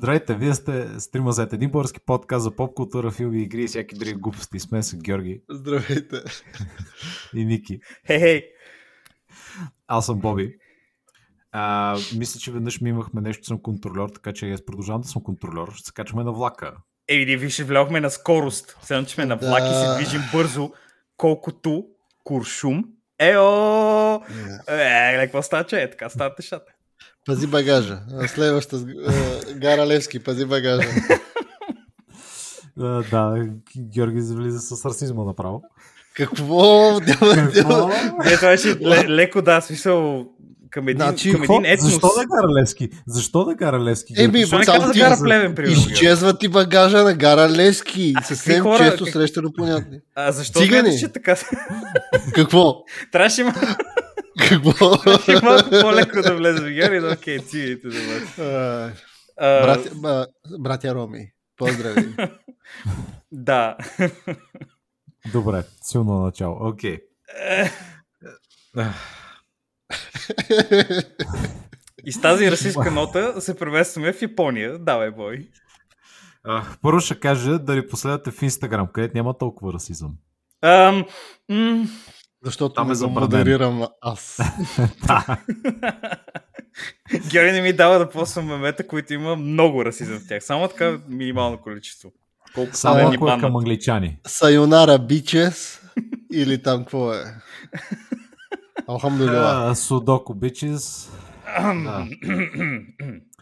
Здравейте, вие сте стрима за един български подкаст за поп култура, филми, игри и всяки други глупости. С мен са Георги Здравейте. и Ники. Хей, хей! Аз съм Боби. А, мисля, че веднъж ми имахме нещо, съм контролер, така че аз продължавам да съм контролер. Ще се качваме на влака. Ей, ние виж, влязохме на скорост. Сега, че сме на влак и се Да. движим бързо, колкото куршум. Ео! Е, гледай, какво става, че е така стават нещата. Пази багажа. Следваща Гара Левски, пази багажа. Да, Георги влиза с расизма направо. Какво? Не, това беше ле, леко, да, смисъл към един, Значи, към един етнос. Защо да кара Левски? Защо да кара Левски? Еми? Защо не каза за- плевен, примерно? Изчезва ти багажа на Гара Левски. А, Съвсем хора- често как- срещано понятни. А защо Цигани? че така? Какво? Трябваше ма- Какво? трябваше малко по-леко да влезе в Георги, но окей, циганите да бъдат. Братя, Роми. Поздрави. Да. Добре, силно начало. Окей. И с тази расистска нота се приветстваме в Япония. Давай, бой. А, Първо ще кажа да ни последвате в Инстаграм, където няма толкова расизъм. Ам, м, Защото Там е не го забранено. модерирам аз. Георги не ми дава да поствам мемета, които има много расизъм в тях. Само така минимално количество. Колко Само ако е към англичани. Сайонара Бичес. Или там какво е? Алхамдулила. Судоко бичес. Да.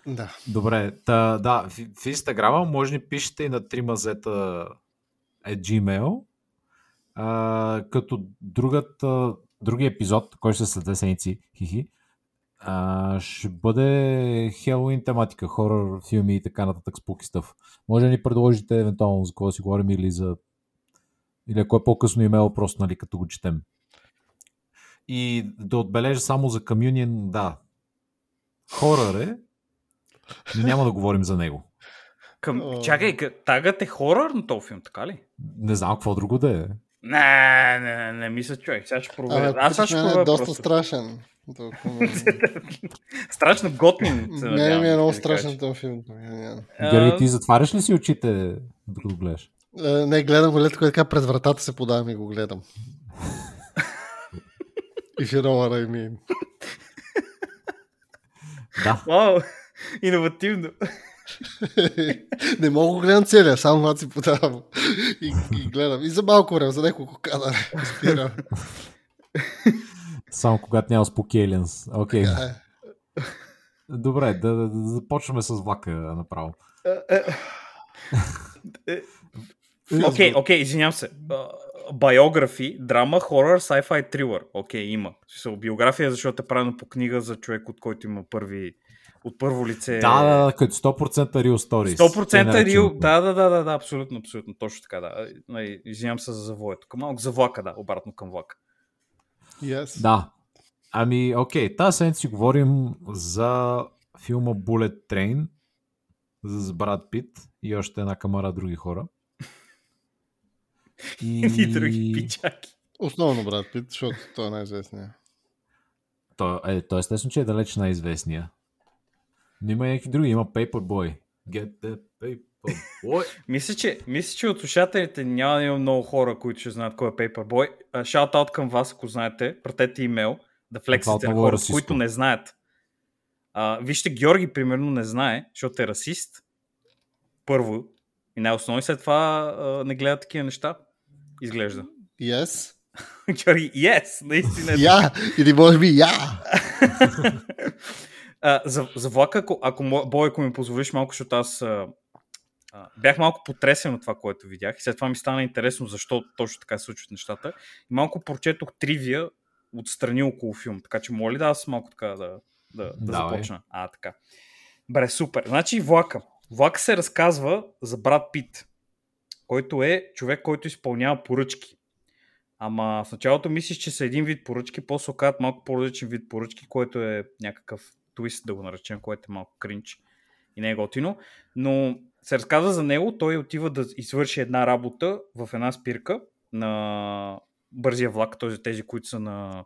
Да. Добре, та, да, в, в Инстаграма може да ни пишете и на тримазета е Gmail, а, като другата, другия епизод, който ще след две седмици, хихи, а, ще бъде Хелоуин тематика, хорор, филми и така нататък, спуки стъв. Може да ни предложите евентуално за какво да си говорим или за или ако е по-късно имейл, просто нали, като го четем. И да отбележа само за Communion, да. Хорър е, но няма да говорим за него. Към... Чакай, тагът е хорър на този филм, така ли? Не знам какво друго да е. Не, не, не, не мисля, човек. Сега ще проверя. Аз сега ще проверя е доста просто. страшен. Страшно готин. Не, ми е много страшен този филм. А, Георги, ти затваряш ли си очите, докато гледаш? Е, Не, гледам го лето, така през вратата се подавам и го гледам. If you know what I mean. Да. Вау, иновативно. не мога го гледам целия, само когато си подавам. И, и гледам. И за малко време, за няколко кадъра. Само когато няма Aliens. Окей. Така е. Добре, да, да, да започваме с влака направо. Окей, окей, извинявам се. Биографи, драма, хорър, sci-fi, трилър. Окей, има. Биография, защото е правено по книга за човек, от който има първи от първо лице. Да, да, да, като 100% real stories. 100% Те нареченото. рил. Да, да, да, да, да, абсолютно, абсолютно. Точно така, да. Извинявам се за завоя. Тук малко за влака, да, обратно към влака. Yes. Да. Ами, окей, тази седмица си говорим за филма Bullet Train с Брат Пит и още една камара други хора. И, И други пичаки. Основно брат Пит, защото той е най-известният. То, е, то естествено, че е далеч най-известния. Но има и някакви други. Има Paperboy. Get the Paperboy. Мисля, че, мисля, че от слушателите няма да има много хора, които ще знаят кой е Paperboy. Шаут-аут към вас, ако знаете. Пратете имейл да флексите на хората, расистко. които не знаят. А, вижте, Георги, примерно, не знае, защото е расист. Първо. И най-основно. И след това а, не гледа такива неща. Изглежда. Yes. Георги, yes, наистина. е Я! Или може би я! А, за, за влака, ако, ако Бой, ако ми позволиш малко, защото аз а, а, бях малко потресен от това, което видях и след това ми стана интересно защо точно така се случват нещата. И малко прочетох тривия отстрани около филм, така че моля да аз малко така да, да, да Давай. започна. А, така. Бре, супер. Значи влака. Влака се разказва за брат Пит, който е човек, който изпълнява поръчки. Ама в началото мислиш, че са един вид поръчки, после оказват малко по-различен вид поръчки, който е някакъв твист, да го наречем, което е малко кринч и не е готино. Но се разказва за него, той отива да извърши една работа в една спирка на бързия влак, т.е. тези, които са на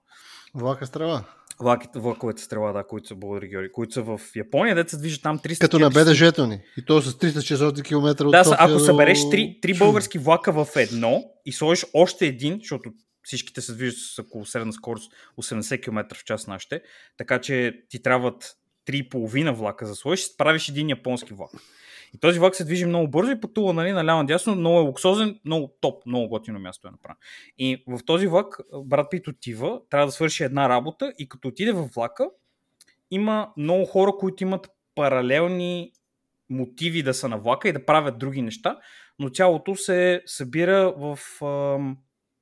Влака с трева. Влаките, влаковете стрела, да, които са, благодаря, Георги, които са в Япония, деца движат там 300 Като на 400 БДЖ-то ни. И то с 300-400 км от Да, София ако събереш три, три Чу. български влака в едно и сложиш още един, защото всичките се движат с около средна скорост 80 км в час нашите, така че ти трябват 3,5 влака за да сложиш, справиш един японски влак. И този влак се движи много бързо и пътува нали, наляво надясно, много е луксозен, много топ, много готино място е направено. И в този влак брат Пит отива, трябва да свърши една работа и като отиде в влака, има много хора, които имат паралелни мотиви да са на влака и да правят други неща, но цялото се събира в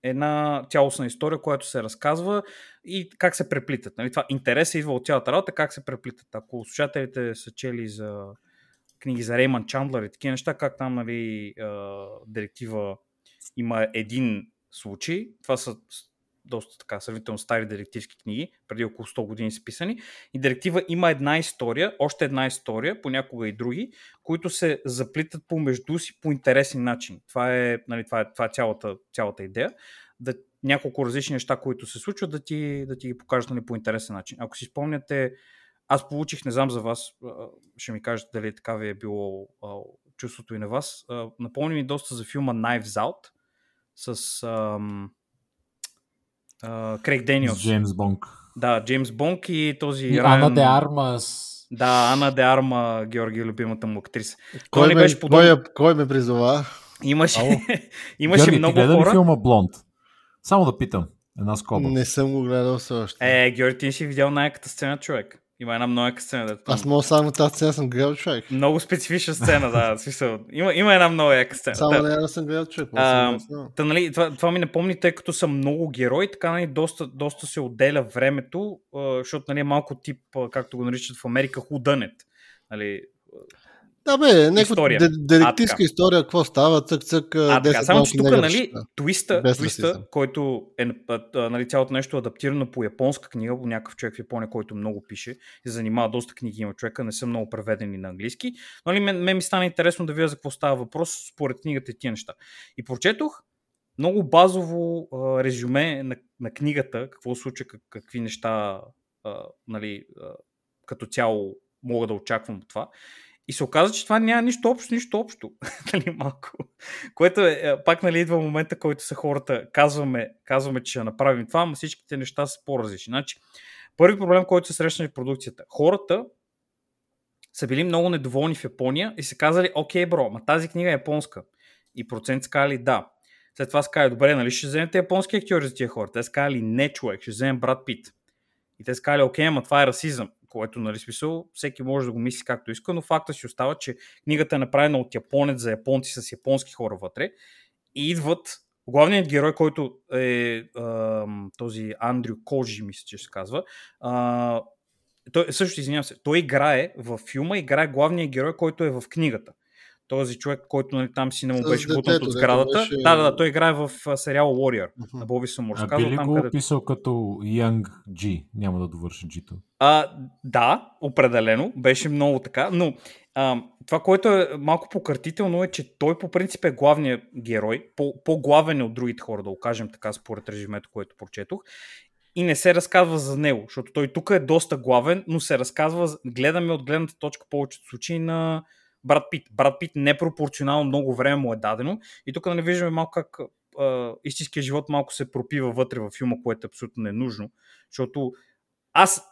една цялостна история, която се разказва и как се преплитат. Нали? Това интерес идва от цялата работа, как се преплитат. Ако слушателите са чели за книги за Рейман Чандлър и такива неща, как там нали, директива има един случай. Това са доста така сравнително стари директивски книги, преди около 100 години са писани. И директива има една история, още една история, понякога и други, които се заплитат помежду си по интересен начин. Това е, нали, това е, това е цялата, цялата идея. Да, няколко различни неща, които се случват, да ти, да ти ги покажат нали, по интересен начин. Ако си спомняте, аз получих, не знам за вас, ще ми кажете дали така ви е било чувството и на вас. Напомни ми доста за филма Knives Out с ам, Крейг С Дениелс. Джеймс Бонг. Да, Джеймс Бонг и този И Райан- Ана де Армас. Да, Ана де Арма, Георги, любимата му актриса. Кой, не ме, беше подобен. кой, кой ме призова? Имаше, Ало. имаше Георги, много ти гледа хора. филма Блонд? Само да питам. Една скоба. Не съм го гледал все още. Е, Георги, ти си видял най-яката сцена, човек. Има една много яка сцена. Дето, Аз мога само тази сцена съм гледал човек. Много специфична сцена, да. Смисъл, има, има една много яка сцена. Само да. не да съм гледал човек. А, съм. Та, нали, това, това ми напомни, тъй като са много герои, така нали, доста, доста се отделя времето, защото нали, е малко тип, както го наричат в Америка, худънет. Нали, Да бе, някаква детективска така. история, какво става, цък цък, а, така, 10 само че тук, нали, твиста, твиста който е нали, цялото нещо адаптирано по японска книга, по някакъв човек в Япония, който много пише и се занимава доста книги има човека, не са много преведени на английски. Но нали, мен, мен ми стана интересно да видя за какво става въпрос според книгата и тия неща. И прочетох много базово а, резюме на, на книгата, какво случва, как, какви неща а, нали, а, като цяло мога да очаквам от това. И се оказа, че това няма нищо общо, нищо общо. нали, малко. Което е, е, пак нали, идва момента, който са хората, казваме, казваме, че ще направим това, но всичките неща са по-различни. Значи, първи проблем, който се срещна в продукцията. Хората са били много недоволни в Япония и са казали, окей, бро, ма тази книга е японска. И процент са казали да. След това са казали, добре, нали ще вземете японски актьори за тия хора? Те са казали, не, човек, ще вземем брат Пит. И те са казали, окей, ама това е расизъм, което, нали, смисъл, всеки може да го мисли както иска, но факта си остава, че книгата е направена от японец за японци с японски хора вътре и идват главният герой, който е този Андрю Кожи, мисля, че се казва, той, също извинявам се, той играе в филма, играе главния герой, който е в книгата. Този човек, който нали, там си не му беше бутнат от сградата. беше- Да, да, да, той играе в а, сериала Warrior Мгм. на Боби Самур. А би ли там, го където... описал като Young G? Няма да довърши G-то. А, да, определено. Беше много така. Но а, това, което е малко пократително е, че той по принцип е главният герой. По, по-главен е от другите хора, да го кажем така, според режимето, което прочетох. И не се разказва за него, защото той тук е доста главен, но се разказва, гледаме от гледната точка повечето случаи на Брат Пит. Брат Пит непропорционално много време му е дадено. И тук нали виждаме малко как а, истинския живот малко се пропива вътре във филма, което е абсолютно ненужно. Защото аз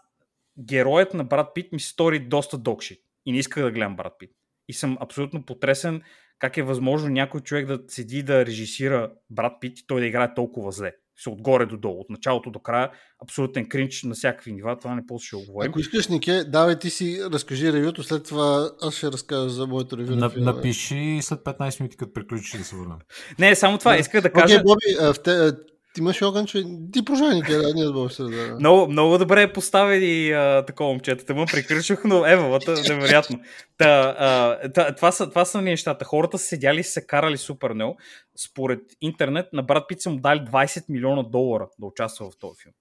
героят на Брат Пит ми се стори доста докшит и не исках да гледам Брат Пит. И съм абсолютно потресен как е възможно някой човек да седи да режисира Брат Пит и той да играе толкова зле. Се отгоре до долу, от началото до края, абсолютен кринч на всякакви нива, това не после ще го говорим. Ако искаш, Нике, давай ти си разкажи ревюто, след това аз ще разкажа за моето ревю на напиши след 15 минути, като приключиш да се върнем. Не, само това, исках да Окей, кажа. Боби, а, в те, имаш огън, че ти прожай, Нике, да, ние с Боби се да. Много, много добре е поставени а, такова момчета. Тъма прекръчах, но евалата, невероятно. Та, а, та, това, са, това са нещата. Хората са седяли и се карали супер много. Според интернет на брат Пит са му дали 20 милиона долара да участва в този филм.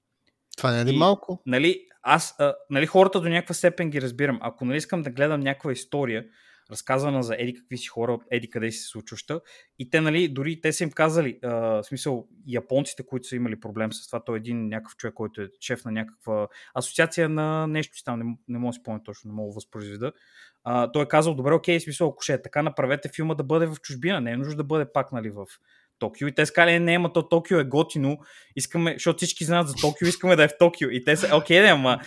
Това не е ли И- малко? Нали, аз, а, нали, хората до някаква степен ги разбирам. Ако нали искам да гледам някаква история, разказвана за еди какви си хора, еди къде си се случваща. И те, нали, дори те са им казали, а, в смисъл, японците, които са имали проблем с това, той е един някакъв човек, който е шеф на някаква асоциация на нещо там, не, не мога да си спомня точно, не мога да възпроизведа. А, той е казал, добре, окей, смисъл, ако ще е така, направете филма да бъде в чужбина, не е нужно да бъде пак, нали, в Токио. И те сказали, не, ама то Токио е готино, искаме, защото всички знаят за Токио, искаме да е в Токио. И те са, окей, да, ама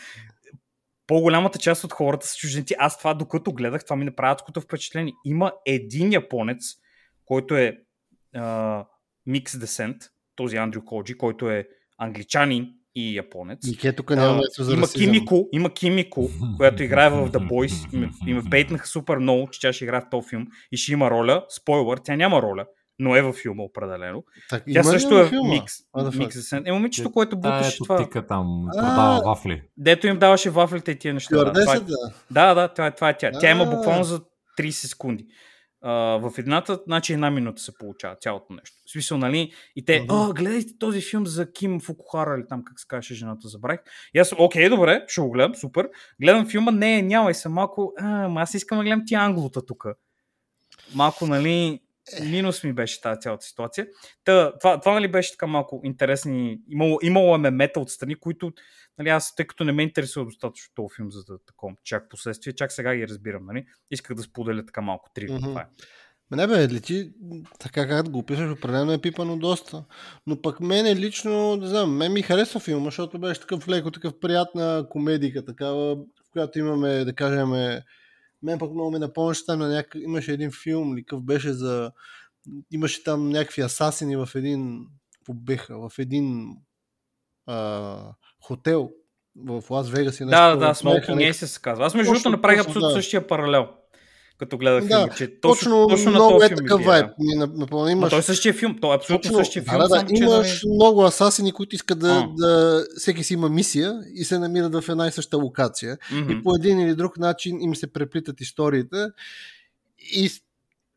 по-голямата част от хората са чужденци. Аз това, докато гледах, това ми направи адското впечатление. Има един японец, който е Микс Десент, този Андрю Коджи, който е англичанин и японец. Нике тук няма а, за има Кимико, има Кимико, която играе в The Boys и ме бейтнаха супер много, че тя ще играе в този филм и ще има роля. Спойлър, тя няма роля но е във филма определено. Так, Тя също е филма? микс. микс е момичето, което буташе това. Тика там продава вафли. Дето им даваше вафлите и тия неща. Да, това е... да, да, това е, това е тя. Тя има буквално за 30 секунди. Uh, в едната, значи една минута се получава цялото нещо. В смисъл, нали? И те, а, гледайте този филм за Ким Фукухара или там как се каже жената, забравих. И аз, окей, добре, ще го гледам, супер. Гледам филма, не, няма и съм малко, а, аз искам да гледам ти англота тук. Малко, нали, минус ми беше тази цялата ситуация. Та, това, това нали беше така малко интересни. Имало, имало е мемета отстрани, които нали, аз, тъй като не ме интересува достатъчно този филм за да такова, чак последствие, чак сега ги разбирам. Нали? Исках да споделя така малко три. Mm-hmm. Това е. Не бе, лети, така както го описваш, определено е пипано доста. Но пък мене лично, не знам, мен ми харесва филма, защото беше такъв леко, такъв приятна комедика, такава, в която имаме, да кажем, мен пък много ме напомняше там на някакъв... Имаше един филм, ли какъв беше за... Имаше там някакви асасини в един... Побеха, в един а, хотел в Лас Вегас и нещо. Да, да, да, Smoking Aces се казва. Аз между другото направих абсолютно да. същия паралел като гледах да, филм, че точно, точно много на е такъв вайб. Напълно имаш... Но той е същия филм, той е абсолютно точно, същия филм. Да, да, имаш че, много асасини, които искат да, да, всеки си има мисия и се намират в една и съща локация. Mm-hmm. И по един или друг начин им се преплитат историите. И,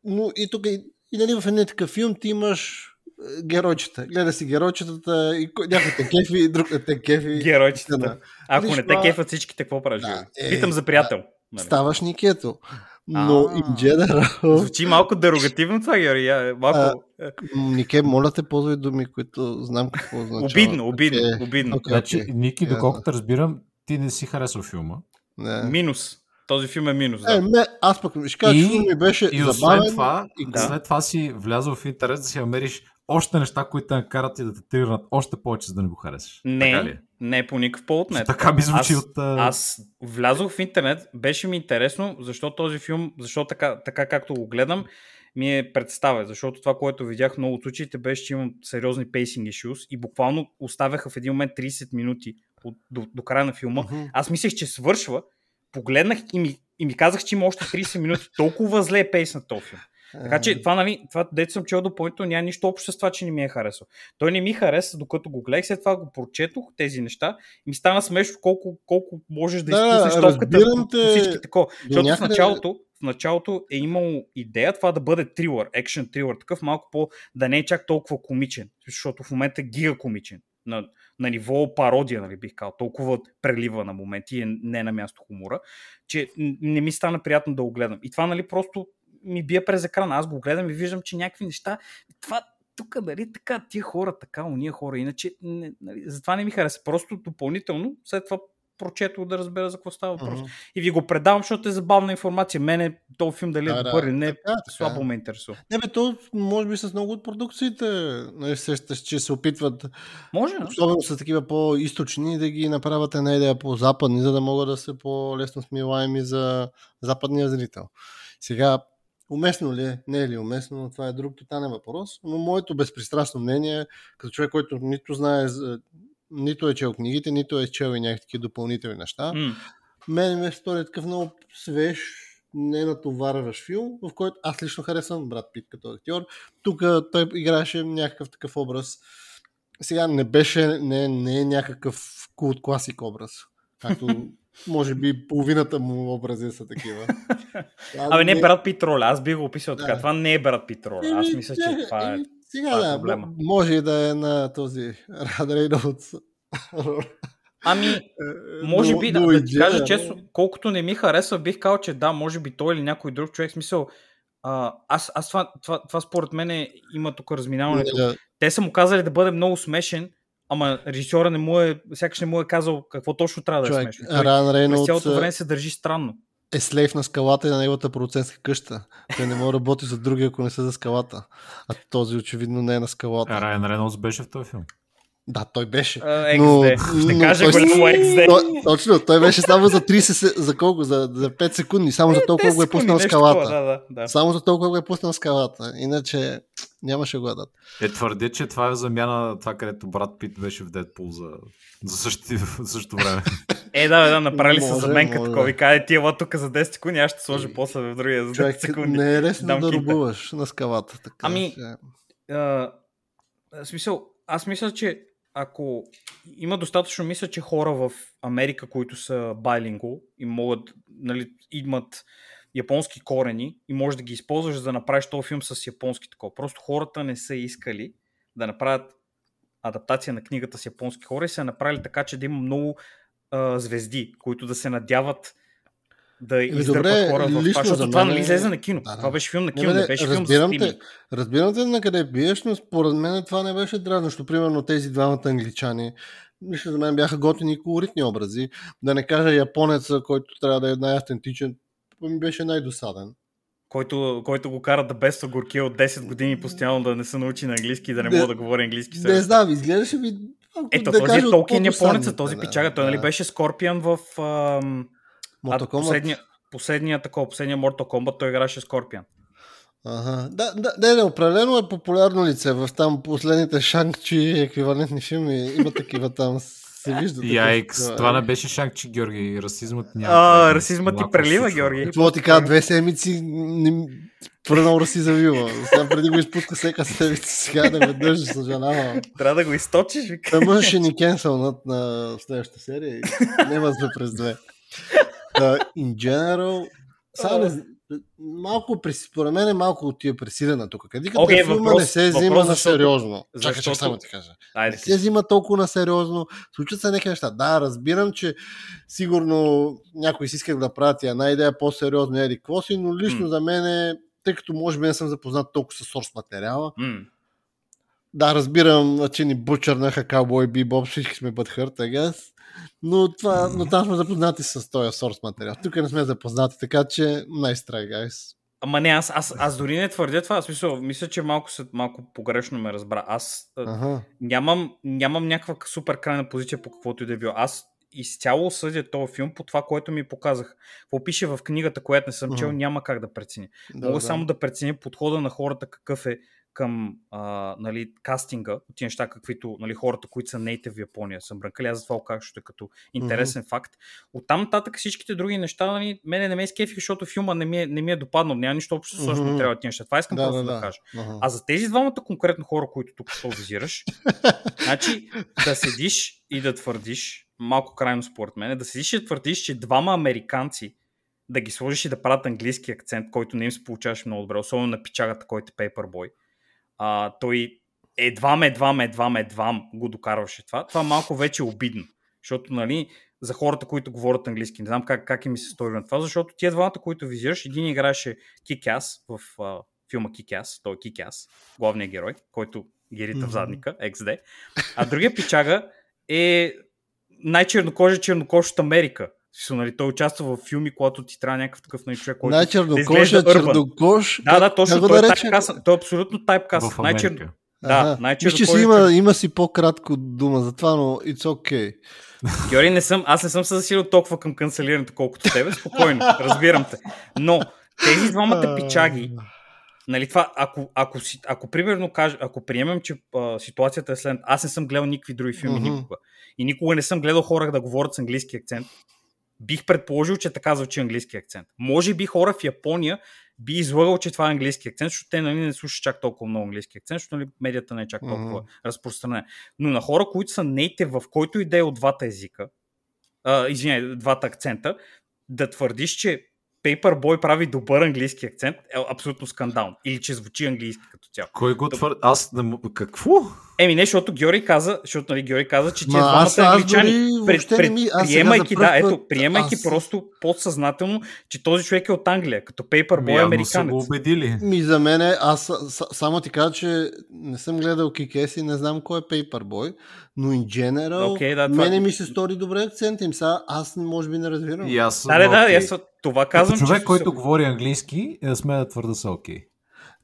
но, и тук и, и нали, в един такъв филм ти имаш е, геройчета. Гледа си геройчетата и някой те кефи, друг те кефи. Геройчетата. Ако не те кефат всичките, какво правиш? Да, е, Питам за приятел. Да, нали? Ставаш Никето. Но in general... Звучи малко дерогативно това, Георги. Малко... Нике, моля те, ползвай думи, които знам какво означава. Обидно, обидно, okay. обидно. Okay, значи, okay. Ники, доколкото разбирам, ти не си харесал филма. Не. Минус. Този филм е минус. Да. Е, не, аз пък ще кажа, че ми беше и забавен. Това, и да. след това си влязъл в интерес да си намериш още неща, които те накарат и да те тригнат още повече, за да не го харесаш. Не, така ли? Е? не по никакъв повод не. Така ми звучи аз, от... Аз влязох в интернет, беше ми интересно, защо този филм, защо така, така както го гледам, ми е представя, защото това, което видях много от случаите, беше, че имам сериозни pacing issues и буквално оставяха в един момент 30 минути от, до, до края на филма. Uh-huh. Аз мислех, че свършва, погледнах и ми, и ми казах, че има още 30 минути. Толкова зле е пейс на този филм. Така че това, нали, това дете съм чел допълнително, няма нищо общо с това, че не ми е харесал. Той не ми хареса, докато го гледах, след това го прочетох тези неща и ми стана смешно колко, колко можеш да, да изпуснеш топката по всички такова. Защото някъде... в началото, в началото е имало идея това да бъде трилър, екшен трилър, такъв малко по да не е чак толкова комичен, защото в момента е гига комичен. На, на ниво пародия, нали бих казал, толкова прелива на моменти и не е на място хумора, че не ми стана приятно да го гледам. И това, нали, просто ми бие през екрана. Аз го гледам и виждам, че някакви неща. Това, тук, нали, така, тия хора, така, уния хора, иначе, не, нали, затова не ми хареса. Просто допълнително, след това прочето да разбера за какво става въпрос. Uh-huh. И ви го предавам, защото е забавна информация. Мене този филм дали е да, е добър или не, така, слабо така. ме интересува. Не бе, то може би с много от продукциите нали, сещаш, че се опитват може, особено с такива по-источни да ги направят една идея по-западни, за да могат да са по-лесно смилаеми за западния зрител. Сега Уместно ли е? Не е ли уместно, но това е друг тотален въпрос. Но моето безпристрастно мнение, като човек, който нито знае, нито е чел книгите, нито е чел и някакви допълнителни неща, mm. мен ме стори такъв много свеж, не натоварваш филм, в който аз лично харесвам брат Пит като актьор. Тук той играеше някакъв такъв образ. Сега не беше, не, не е някакъв култ класик образ, както може би половината му образи са такива. Абе, не е Брат Пит роля, аз би го описал така. Това не е Брат Пит роля. Аз мисля, че това е. Сега това е да, проблема. може и да е на този Рад Рейнолдс Ами, може Но- би, да, но да ти кажа да. честно, колкото не ми харесва, бих казал, че да, може би той или някой друг човек, смисъл, а, аз, аз това, това, това според мен е, има тук разминаването. Да, Те са му казали да бъде много смешен, ама режисьора не му е, сякаш не му е казал какво точно трябва да е Човек, смешно. През Рейнолдс цялото време се държи странно. е слейв на скалата и на неговата продуцентска къща. Той не може да работи за други, ако не са за скалата. А този очевидно не е на скалата. Райан Рейнолдс беше в този филм. Да, той беше. А, XD. Ще кажа той- голямо XD. Той, точно, той беше само за 30, се- за колко? За, за 5 секунди, само за толкова го е пуснал скалата. Да, да, да. Само за толкова го е пуснал скалата. Иначе нямаше го да дадат. Е, твърдя, че това е замяна на това, където брат Пит беше в Дедпул за, за същото, за същото време. Е, да, да, направили са Може, заменка може. такова. И каже, ти ела тук за 10 секунди, аз ще сложа после в другия за 10 Човек, секунди. не е лесно Дам да кинта. рубуваш на скалата. Така, Ами, че- а, смисъл, аз мисля, че ако има достатъчно, мисля, че хора в Америка, които са байлинго и могат, нали, имат японски корени и можеш да ги използваш за да направиш този филм с японски такова. Просто хората не са искали да направят адаптация на книгата с японски хора и са направили така, че да има много а, звезди, които да се надяват да Еми, издърпат хора в това, защото за това нали излезе на кино. Да, да. Това беше филм на Не, кино, не, бе, беше филм за разбирам те, разбирам те на къде биеш, но според мен това не беше дразнещо. Примерно тези двамата англичани, лично за мен бяха готини и колоритни образи. Да не кажа японеца, който трябва да е най-автентичен, ми беше най-досаден. който, който го кара да бества горки от 10 години постоянно да не се научи на английски и да не Не- мога да говори английски. Не себе си. знам, изглеждаше ми... Ето, да този е Толкин японеца, този да, пичага. Той нали да. беше Скорпион в ам, Mortal Kombat. последния, последния такова, последния Mortal Kombat, той играше Скорпион. Ага. Да, да, не, не, определено е популярно лице. В там последните Шанг-Чи еквивалентни филми има такива там. Се вижда. Яйкс, да. това не беше Шанг-Чи, Георги. Расизмът няма. А, расизмът ти прелива, Георги. Какво ти кажа, две седмици не... много раси завива. Сега преди го изпуска всека седмица, сега да веднъж, съжалявам. Трябва да го източиш, може ще ни кенсълнат на следващата серия няма да сме през две. Uh, in general, сега не, малко, според мен е малко от тия пресилена тук. Къде като okay, филма въпрос- не се взима на сериозно. Чакай, чакай, само ти кажа. Айде, Не се взима толкова на сериозно. Случват се някакви неща. Да, разбирам, че сигурно някои си искат да правят една идея по-сериозно, еди какво си, но лично М. за мен е, тъй като може би не съм запознат толкова с сорс материала, М. да, разбирам, че ни бучърнаха Cowboy Bebop, всички сме бъдхърт, I guess. Но, това, но там сме запознати с този сорс материал. Тук не сме запознати, така че nice try, guys. Ама не, аз, аз, аз дори не твърдя това. В Смисъл, мисля, че малко, се, малко погрешно ме разбра. Аз Ага. нямам, нямам някаква супер крайна позиция по каквото и да е било. Аз изцяло съдя този филм по това, което ми показах. Какво пише в книгата, която не съм чел, няма как да преценя. Да, Мога да. само да преценя подхода на хората какъв е към а, нали, кастинга, от тия неща, каквито нали, хората, които са нейтив в Япония са брънкали. Аз затова казах, защото е като интересен mm-hmm. факт. Оттам нататък всичките други неща, нали, мене не ме изкефи, защото филма не ми е, не ми е допаднал. Няма нищо общо с Мгм. mm-hmm. трябва тия неща. Това искам Да, просто да, да, да. кажа. Ага. А за тези двамата конкретно хора, които тук ще визираш, значи да седиш и да твърдиш, малко крайно според мен, да седиш и да твърдиш, че двама американци да ги сложиш и да правят английски акцент, който не им се получаваше много добре, особено на пичагата, който е Paperboy. А, той едвам, едвам, едвам, едвам го докарваше това. Това малко вече е обидно. Защото, нали, за хората, които говорят английски, не знам как, как им се стори на това, защото тия двамата, които визираш, един играеше Кикас в а, филма Кикас, той е Кикас, главният герой, който ги рита в задника, XD. А другия пичага е най-чернокожи чернокож от Америка. Смисъл, Нали, той участва в филми, когато ти трябва някакъв такъв нали, човек, който Най-чернокош изглежда е чернокош. Да, да, точно. Той е, нарече? тайпкаст, той е абсолютно тайпкаст. В Най-черно... Да, Ага. най-чернокожи Виж, че си има, има си по-кратко дума за това, но it's okay. Георги, не съм, аз не съм се засилил толкова към канцелирането, колкото тебе. Спокойно, разбирам те. Но тези двамата пичаги, нали, това, ако, ако, си, ако примерно кажа, ако приемем, че а, ситуацията е след, аз не съм гледал никакви други филми Мгм. никога. И никога не съм гледал хора да говорят с английски акцент. Бих предположил, че така звучи английски акцент. Може би хора в Япония би излагал, че това е английски акцент, защото те нали, не слушат чак толкова много английски акцент, защото нали, медията не е чак толкова Мгм. разпространена. Но на хора, които са нейте в който и да е от двата езика, а, извиняй, двата акцента, да твърдиш, че Paperboy прави добър английски акцент, е абсолютно скандално. Или че звучи английски като цяло. Кой го твърди? Аз не. Какво? Еми не, защото Георги каза, защото нали, Георги каза, че тия двамата англичани, пред, пред, ми- приемайки, да, ето, приемайки аз- просто подсъзнателно, че този човек е от Англия, като Paperboy Ами, Явно са го американец. убедили. Ми за мен е, аз са- са- само ти кажа, че не съм гледал Кикес и не знам кой е Paperboy, но in general, Окей, да, това- мене ми се стори добре акцент им. Сега аз може би не разбирам. И аз Да, да, да, аз това Като казвам. човек, че- който говори английски, е, сме да твърда са окей.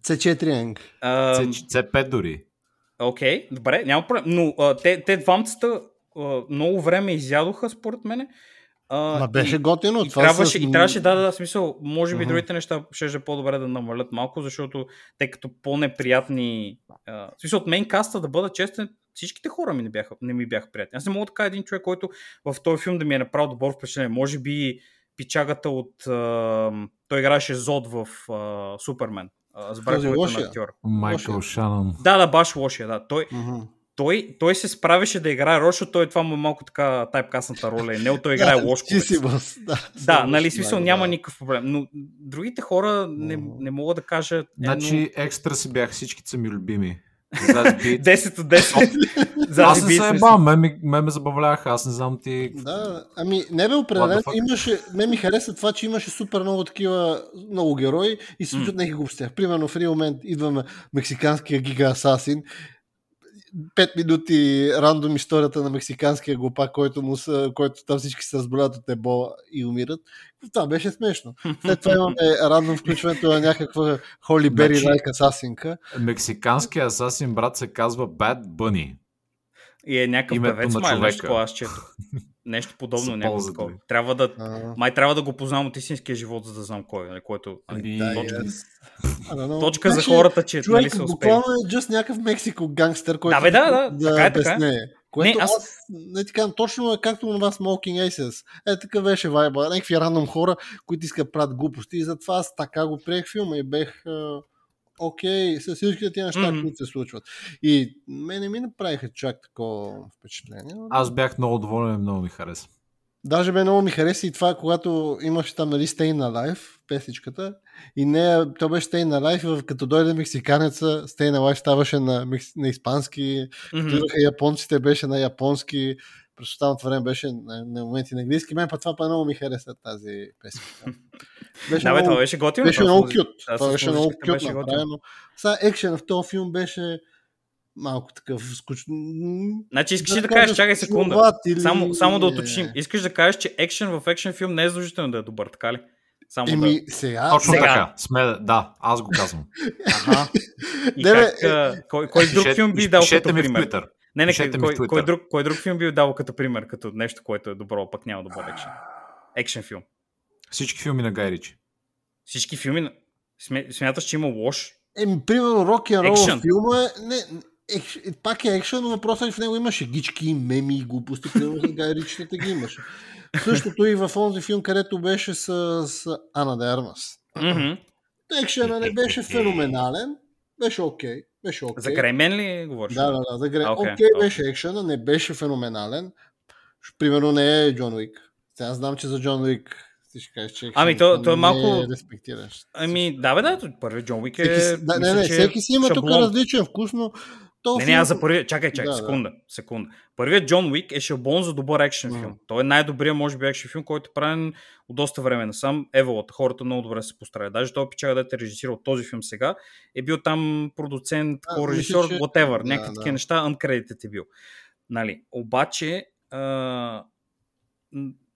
C4 Ам, C- C5 дори. Окей, добре, няма проблем. Но а, те, те двамцата а, много време изядоха, според мене. А, Ма беше и, готино. и, това трябваше, с- и трябваше, да, да, да, смисъл, може би Мгм. другите неща ще е по-добре да намалят малко, защото те като по-неприятни... А, смисъл, от мейнкаста, да бъда честен, всичките хора ми не, бяха, не ми бяха приятни. Аз не мога да кажа един човек, който в този филм да ми е направил добро впечатление. Може би пичагата от... А, той играеше Зод в а, Супермен. А, Забравих Този името на лошия? актьора. Майкъл Шанън. Да, да, баш лошия, да. Той, Мгм. той, той се справеше да играе Рошо, той това му е малко така тайпкасната роля. И него той играе Да, лош ти си бъс. Да, Да, нали, смисъл знам, няма да. никакъв проблем. Но другите хора не, не мога да кажа. Едно... Значи екстра си бях, всички са ми любими. That's beat. 10 от 10. аз не се би ебавам, ме, ме, ме забавляваха, аз не знам ти... Да, ами не бе fuck? Имаше, ме ми хареса това, че имаше супер много такива много герои и се случват някакви глупости. Примерно в един момент идва мексиканския гига асасин, пет минути рандом историята на мексиканския глупак, който, му са, който там всички се разболяват от ебола и умират. Това беше смешно. След това имаме рандом включването на някаква Холи Бери Значи- лайк асасинка. Мексиканския асасин брат се казва Bad Bunny. И е някакъв Името певец, май, нещо аз четох. Нещо подобно, някакво такова. Трябва да, А, май трябва да го познавам от истинския живот, за да знам кой, нали, който... Нали, Ами, да, точка, точка за Значи, хората, че нали, Човек са успели. буквално е just някакъв Мексико гангстер, който Да, бе, да, да, така е, така е. Което Не, аз... аз- не ти казвам, точно е както на вас Smoking Aces. Е, така беше вайба. Някакви рандом хора, които искат да правят глупости. И затова аз така го приех филма и бех окей с всички тези неща, Мгм. които се случват. И мене ми направиха чак такова впечатление. но- Аз бях много доволен и много ми хареса. Даже бе много ми хареса и това, когато имаше там нали, Stay Alive, песичката, и нея, то беше Stay Alive, и като дойде мексиканеца, Stay Alive ставаше на, на испански, Мгм. като японците, беше на японски, през останалото време беше на, на моменти на английски. Мен па това па много ми хареса тази песен. Беше Да, бе, това много, беше готино. беше много кют. Да, Това беше много кют беше направено. Сега екшен в този филм беше малко такъв скучно. Значи искаш ли да кажеш, чакай секунда. или- Само, само да уточним. Искаш да кажеш, че екшен в екшен филм не е задължително да е добър, така ли? Само да... Еми, сега... Точно сега. така. Сме, да, аз го казвам. Ага. И Не, бе, как, а, кой, кой друг филм би дал като ми в пример? Twitter. Не, не, кой, кой, Twitter. друг, кой друг филм би дал като пример, като нещо, което е добро, пък няма добър екшен? Екшен филм. Всички филми на Гай Ричи. Всички филми, на- смя- смяташ, че има лош? Еми, примерно, Рок и Рол филма е, не, ек, пак е екшен, но въпросът е, в него имаше гички, меми и глупости, примерно с Гай ги имаше. Същото и в онзи филм, където беше с, с Ана де Армас. Мгм. Екшена не беше феноменален, беше окей, беше окей. За Греймен ли говориш? Да, да, да, за Грей. Окей, окей, окей. беше екшена, не беше феноменален. Примерно не е Джон Уик. Сега знам, че за Джон Уик ти ще кажеш, че екшен Ами, то- то е не малко- респектираш. Ами, да, бе, да, първият Джон Уик е... Всеки, да, не, мисля, не, че е всеки си има тук шаблон. различен вкус, но то Не, не, аз за първият. Чакай, чакай, Да, да. секунда, секунда. Първият Джон Уик е шаблон за добър екшен Мгм. филм. Той е най-добрият, може би, екшен филм, който е правен от доста време насам. Еволата. Хората много добре се постарали. Даже той пичага да е режисирал този филм сега. Е бил там продуцент, А, режисьор, че- whatever. да, Някакви да. такива неща, uncredited е бил. Нали? Обаче, а,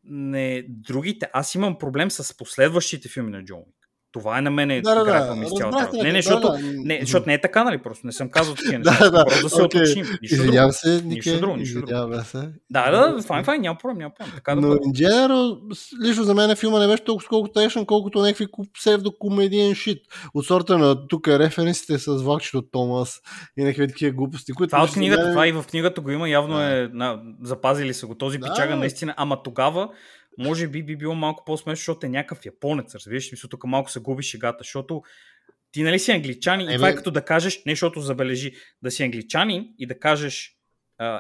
не, другите, аз имам проблем с последващите филми на Джон Уик. Това е на мен Да, да, да. ми с цялата. Не, не, защото, да. не, защото не е така, нали? Просто не съм казал такива неща. Да, да, Просто да се окей. уточним. Нищо друго. Извинявам се. Нищо друго, нищо друго. Се. Да, да, файн, файн, няма проблем, няма проблем. Така да Но бъде. general, лично за мен филма не беше толкова колкото екшен, колкото някакви псевдокомедиен шит. От сорта на тук референсите с влакчето Томас и някакви такива глупости, които... Това от книгата, това и в книгата го има, явно е, запазили са го. Този пичага наистина, ама тогава може би би било малко по-смешно, защото е някакъв японец, разбираш, мисля, тук малко се губи шегата, защото ти нали си англичанин и Е, това е като да кажеш, не защото забележи, да си англичанин и да кажеш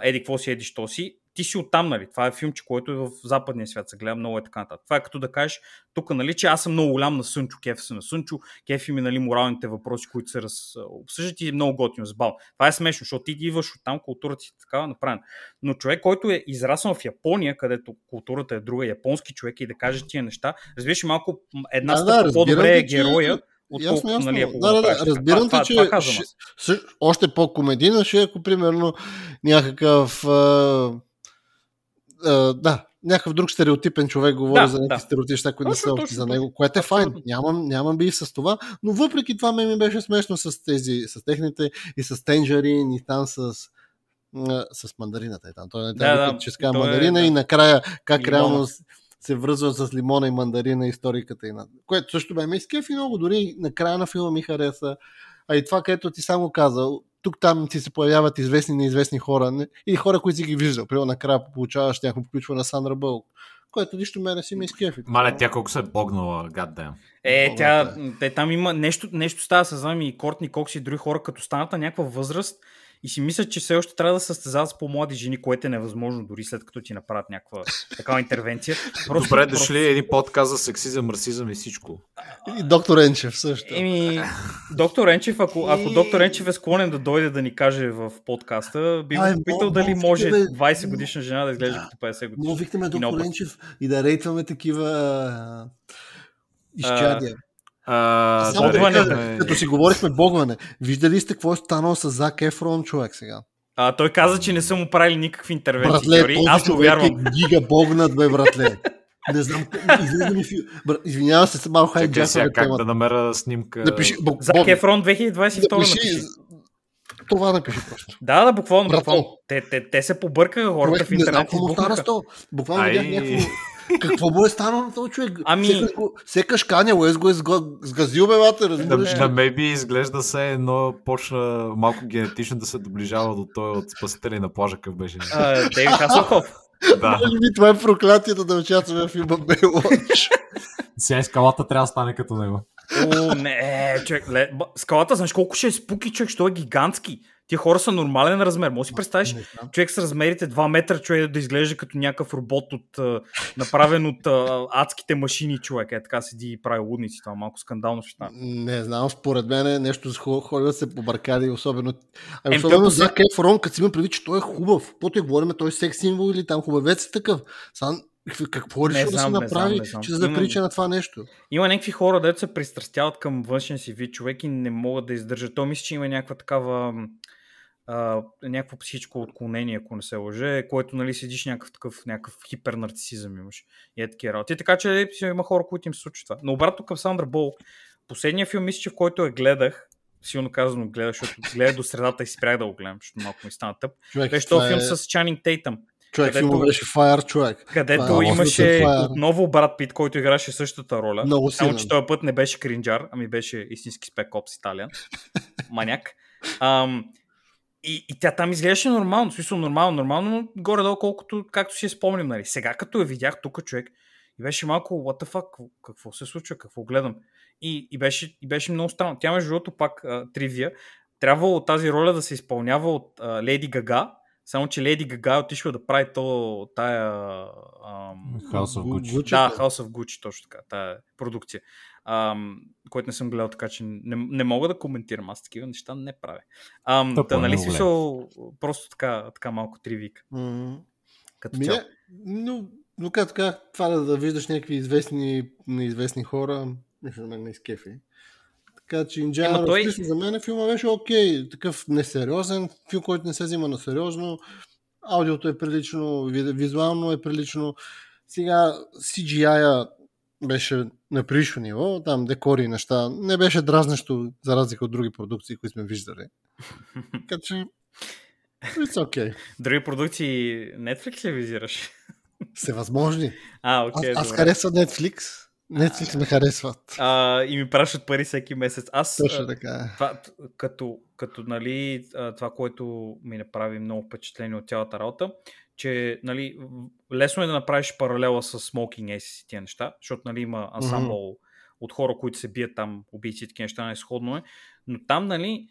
еди какво си, еди що си, ти си оттам, нали? Това е филмче, който е в западния свят, се гледа много е така нататък. Това е като да кажеш, тук, нали, че аз съм много голям на Сънчо, кеф се на Сънчо, кеф ми, нали, моралните въпроси, които се раз... обсъждат и е много готино, забавно. Това е смешно, защото ти ги идваш оттам, културата ти е такава направена. Но човек, който е израснал в Япония, където културата е друга, японски човек и да каже тия неща, разбираш малко една Да, стъпка да, по-добре е че- героя, Ясно, отколкото, ясно. нали, да, да, да, разбирам те, че това ще, още по-комедийна ще е, ако примерно някакъв а, а, да, някакъв друг стереотипен човек говори Да, за някакви да. стереотипни неща, които не са точно, за него, което е файн. Нямам, нямам бив с това, но въпреки това ме ми беше смешно с тези, с техните и с Тенджерин и там с с мандарината е там. Той не трябва да, да, че е, мандарина да. и накрая как Лимона. реално се връзва с лимона и мандарина историката и на... Което също бе ме изкефи много, дори и на края на филма ми хареса. А и това, където ти само казал, тук там ти се появяват известни и неизвестни хора не? и хора, които си ги виждал. Примерно накрая получаваш някакво включва на Сандра Бълк, което нищо мене си ме изкефи. Мале, тя колко се е богнала, гаддем. Е, Много тя, е. те, там има нещо, нещо става с знам и Кортни Кокс и други хора, като станат на някаква възраст и си мислят, че все още трябва да състезават с по-млади жени, което е невъзможно, дори след като ти направят някаква такава интервенция. Просто, Добре просто- дошли един подкаст за сексизъм, расизъм и всичко. И доктор Енчев също. Еми, доктор Енчев, ако, ако доктор Енчев е склонен да дойде да ни каже в подкаста, би го мол- дали може бе. 20 годишна жена да изглежда Да. като 50 годишна. Много викнем И доктор. Енчев и да рейтваме такива изчадия. А, Само да речем, кажа, като си говорихме богване, виждали сте какво е станало с Зак Ефрон човек сега? А, той каза, че не са му правили никакви интервенции. Братле, този Аз човек вярвам. е гига богнат, бе, братле. Не знам, излиза ми фил... Бра, Извинявам се, малко Чакай хайджакваме сега как темата. да намеря снимка. Напиши, бог, Зак Бог, Ефрон 2022 напиши, напиши. това напиши просто. Да, да, буквално. Буквално. Те, те, те се побъркаха хората Човек, в не знам интернет. какво му стана избухнаха. с то. Буквално видях някакво... Какво му е станало на този човек? Ами- Сякаш Каня Уест го е сга- сгазил, бе, бате, На, разбираш на maybe изглежда се едно почна малко генетично да се доближава до той от спасителя на плажа къв беше. Дейвид Хаслхоф. да. Би това е проклятието да участваме в филма Бейлоч. Сега скалата трябва да стане като него. О, не, е, човек. Ле, скалата, знаеш колко ще е спуки, човек, що е гигантски. Тия хора са нормален размер. Може да си представиш човек с размерите 2 метра, човек да изглежда като някакъв робот от, направен от адските машини, човек. Е, така седи и прави лудници. Това е малко скандално ще стане. Не знам, според мен е нещо с Хо- Холивуд се побъркали, особено... Ами, Ем, особено за Ефрон, като си има предвид, че той е хубав. И говорим, той е секс символ или там хубавец е такъв. Сам, какво решил да се направи, не знам. че да заприча на това нещо? Има някакви хора, дето се пристрастяват към външния си вид човек и не могат да издържат. То мисля, че има някаква такава а, някакво психическо отклонение, ако не се лъже, което нали седиш някакъв такъв, някакъв хипернарцисизъм имаш и е такива работи. Така че си има хора, които им се случва това. Но обратно към Сандра Бол, последния филм, мисля, че в който я гледах, силно казано гледах, защото гледах до средата и спрях да го гледам, защото малко ми стана тъп. Човек, Беше този филм е... с Чанинг Тейтъм, човек където- филма беше Fire, човек. където Това е имаше Fire. отново Брат Пит, който играше същата роля. Много Само, силен. че този път не беше кринджар, ами беше истински спек опс италиан. Маняк. Ам, и, и тя там изглеждаше нормално, в смисъл нормално, нормално, но горе-долу колкото, както си я спомням, нали. Сега като я видях тук човек, и беше малко, what the fuck, какво, се случва, какво гледам. И, и, беше, и беше много странно. Тя, между другото, пак а, тривия, трябвало тази роля да се изпълнява от а, Леди Гага, само че Леди Гага е отишла да прави то, тая... Ам, House of. Gucci. да, House of Gucci, точно така, тая продукция. Ам, който не съм гледал, така че не, не мога да коментирам. Аз такива неща не правя. Ам, Тъпо да, е, нали смисъл, просто така, така малко тривик. Като Ми, но, но как така, това да, да виждаш някакви известни, неизвестни хора, нещо на мен не изкефи. Така че Indiana той- за мен филма беше окей, такъв несериозен, филм, който не се взима на сериозно, аудиото е прилично, ви- визуално е прилично. Сега CGI-а беше на прилично ниво, там декори и неща. Не беше дразнещо, за разлика от други продукции, които сме виждали. Така че, it's okay. Други продукции Netflix ли визираш? Всевъзможни. А, Аз, окей, аз добре. харесвам Netflix. Netflix ме харесват. А, и ми пращат пари всеки месец. Аз, Точно а, така. е. това, като, като нали, а, това, което ми направи много впечатление от цялата работа, че нали, лесно е да направиш паралела с Smoking Ace и тия неща, защото нали, има ансамбъл от хора, които се бият там, убийци и такива неща, не сходно е, но там нали,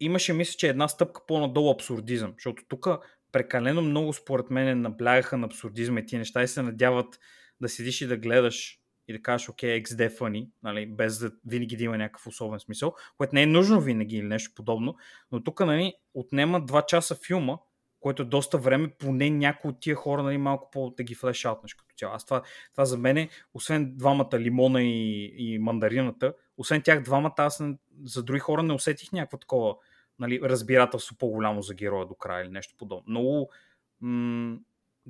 имаше, мисля, че една стъпка по-надолу абсурдизъм, защото тук прекалено много, според мен, наблягаха на абсурдизма и тия неща и се надяват да седиш и да гледаш и да кажеш, окей, XD funny, нали, без да винаги да има някакъв особен смисъл, което не е нужно винаги или нещо подобно, но тук нали, отнема 2 часа филма, което е доста време, поне някои от тия хора нали, малко по да ги флешаутнеш като цяло. Аз това, това за мен, освен двамата лимона и, и мандарината, освен тях двамата, аз за други хора не усетих някакво такова нали, разбирателство по-голямо за героя до края или нещо подобно. Много м-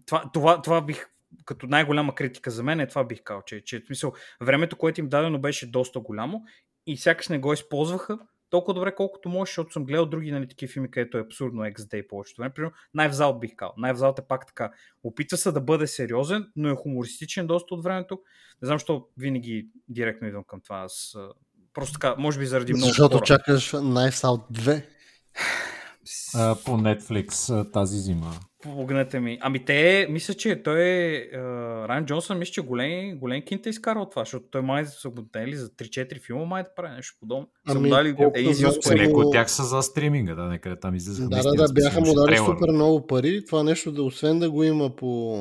това, това, това бих като най-голяма критика за мен е това бих казал, че, че смисъл, времето, което им дадено беше доста голямо и сякаш не го използваха толкова добре, колкото може, защото съм гледал други нали, такива филми, където е абсурдно XD повечето време. Примерно, най-взал бих казал. Най-взал е пак така. Опитва се да бъде сериозен, но е хумористичен доста от времето. Не знам, защо винаги директно идвам към това. Аз, просто така, може би заради много Защото хора. чакаш Knives Out 2. А, по Netflix а, тази зима. Помогнете ми. Ами те, мисля, че той е... Райан Джонсън, мисля, че големи, големи кинта изкарал това, защото той май са го дали за 3-4 филма, май да прави нещо подобно. Са Ами, му дали е, са Някои му- от тях са за стриминга, да, нека там излиза. Да, да, да, бяха му дали супер много пари. Това нещо, да освен да го има по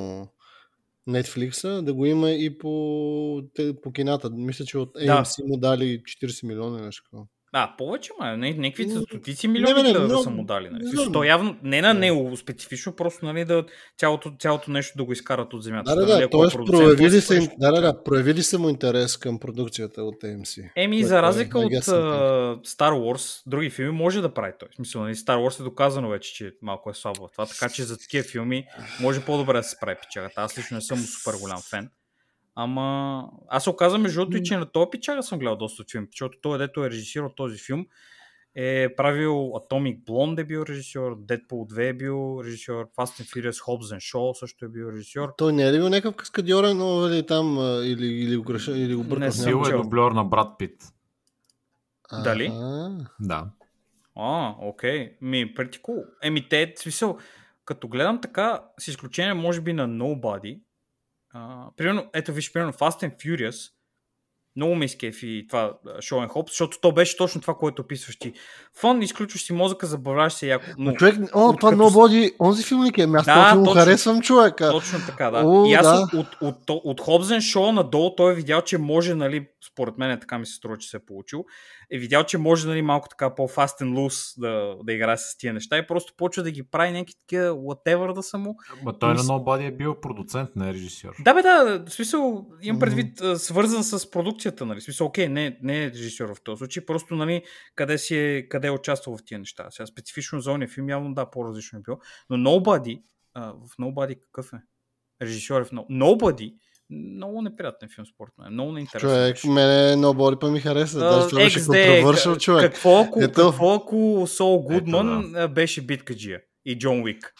Netflix, да го има и по, по кината. Мисля, че от AMC му дали 40 милиона или нещо. А, повече, ма, не, някакви стотици милиони не, не, да, да много- са му дали. Нали? не. То явно, не на Да. него специфично, просто нали, да, цялото, цялото нещо да го изкарат от земята. Да, да, Нали, да. е продуцент, проявили нещо да, да, да, проявили са му интерес към продукцията от AMC. Еми, за е, разлика I от uh, Star Wars, други филми може да прави той. В смисъл, нали, Star Wars е доказано вече, че малко е слабо това, така че за такива филми може по-добре да се прави печагата. Аз лично не съм супер голям фен. Ама аз се оказа между другото и че на този печага съм гледал доста от филми, защото той, дето е режисирал този филм, е правил Atomic Blonde е бил режисьор, Deadpool 2 е бил режисьор, Fast and Furious Hobbs and Shaw също е бил режисьор. Той не е ли бил някакъв каскадьорен, но или там, а, или, или, го, греша, или го бъркам Не Сил е дублер на Брат Пит. Дали? Да. А, окей. Ми, pretty cool. Еми, те, смисъл, като гледам така, с изключение, може би, на Nobody, а, примерно, ето виж, примерно, Fast and Furious, много ме изкефи това Шоен Хоп, защото то беше точно това, което описваш ти. Фон, изключваш си мозъка, забавляваш се яко. Но, Но човек, о, от това като Nobody, онзи филм ли е? Ами Аз Да, филм точно. харесвам, човека. Точно така, да. О, и аз да. от, от, от, от, Хобзен Шоу надолу той е видял, че може, нали, според мен така ми се струва, че се е получил, е видял, че може, нали, малко така по-fast and loose да, да играе с тия неща и просто почва да ги прави някакви такива whatever да са му. Ма той на Nobody е бил продуцент, не е режисьор. Да, бе, да, в смисъл, имам предвид, свързан с продукцията, нали, смисъл, окей, не, не е режисьор в този случай, просто, нали, къде си е, къде е участвал в тия неща. Сега специфично за ония филм явно да, по-различно е било. Но Nobody, а, в Nobody какъв е? Режисьор е в No- Nobody, много неприятен филм, според мен. Много неинтересен. Човек, мене Nobody па ми хареса. А, Даже това беше XD, контровършъл, к- човек. Какво ако, Ето. какво ако Сол Гудман Ето, беше биткаджия и Джон Уик?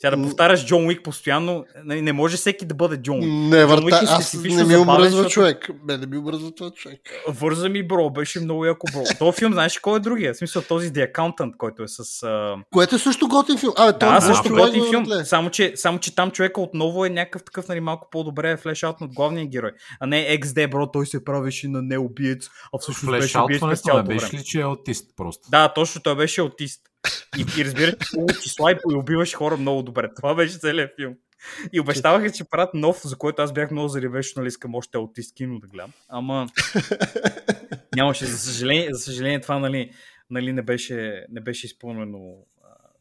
Сега да повтаряш Джон Уик постоянно, нали, не може всеки да бъде Джон Уик. Не Джон върта, Уик е аз не ми омръзва защото- човек. Ме не ми омръзва това човек. Върза ми, бро, беше много яко, бро. Този филм, знаеш кой е другия? В смисъл този The Accountant, който е с... А... Което е също готин филм. Абе, той Да, е също готин бе, филм, само че, само че там човека отново е някакъв такъв, нали, малко по-добре флешаут от главния герой. А не XD, бро, той се правеше на неубиец, а всъщност беше убиец през не цялото беше ли, че е аутист просто? Да, точно, той беше аутист. И, и разбира се, числа и, и убиваше хора много добре. Това беше целият филм. И обещаваха, че правят нов, за който аз бях много заревеш, нали искам още аутист кино да гледам. Ама нямаше, за съжаление, за съжаление това нали, нали не, беше, не беше изпълнено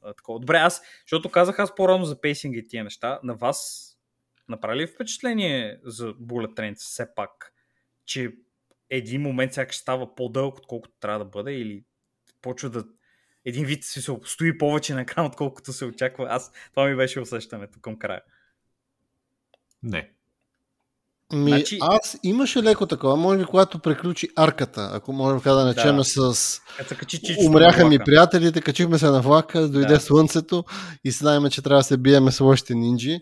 а, такова. Добре, аз, защото казах аз по-рано за пейсинга и тия неща, на вас направи ли впечатление за Bullet Trains все пак, че един момент сякаш става по-дълъг, отколкото трябва да бъде или почва да един вид си се стои повече на екран, отколкото се очаква. Аз, това ми беше усещането към края. Не. Ми, Значи- аз имаше леко такова, може би когато приключи арката, ако можем така да начнем Да. с... Качи Умряха ми приятелите, качихме се на влака, дойде Да. слънцето и знаем, че трябва да се биеме с лошите нинджи.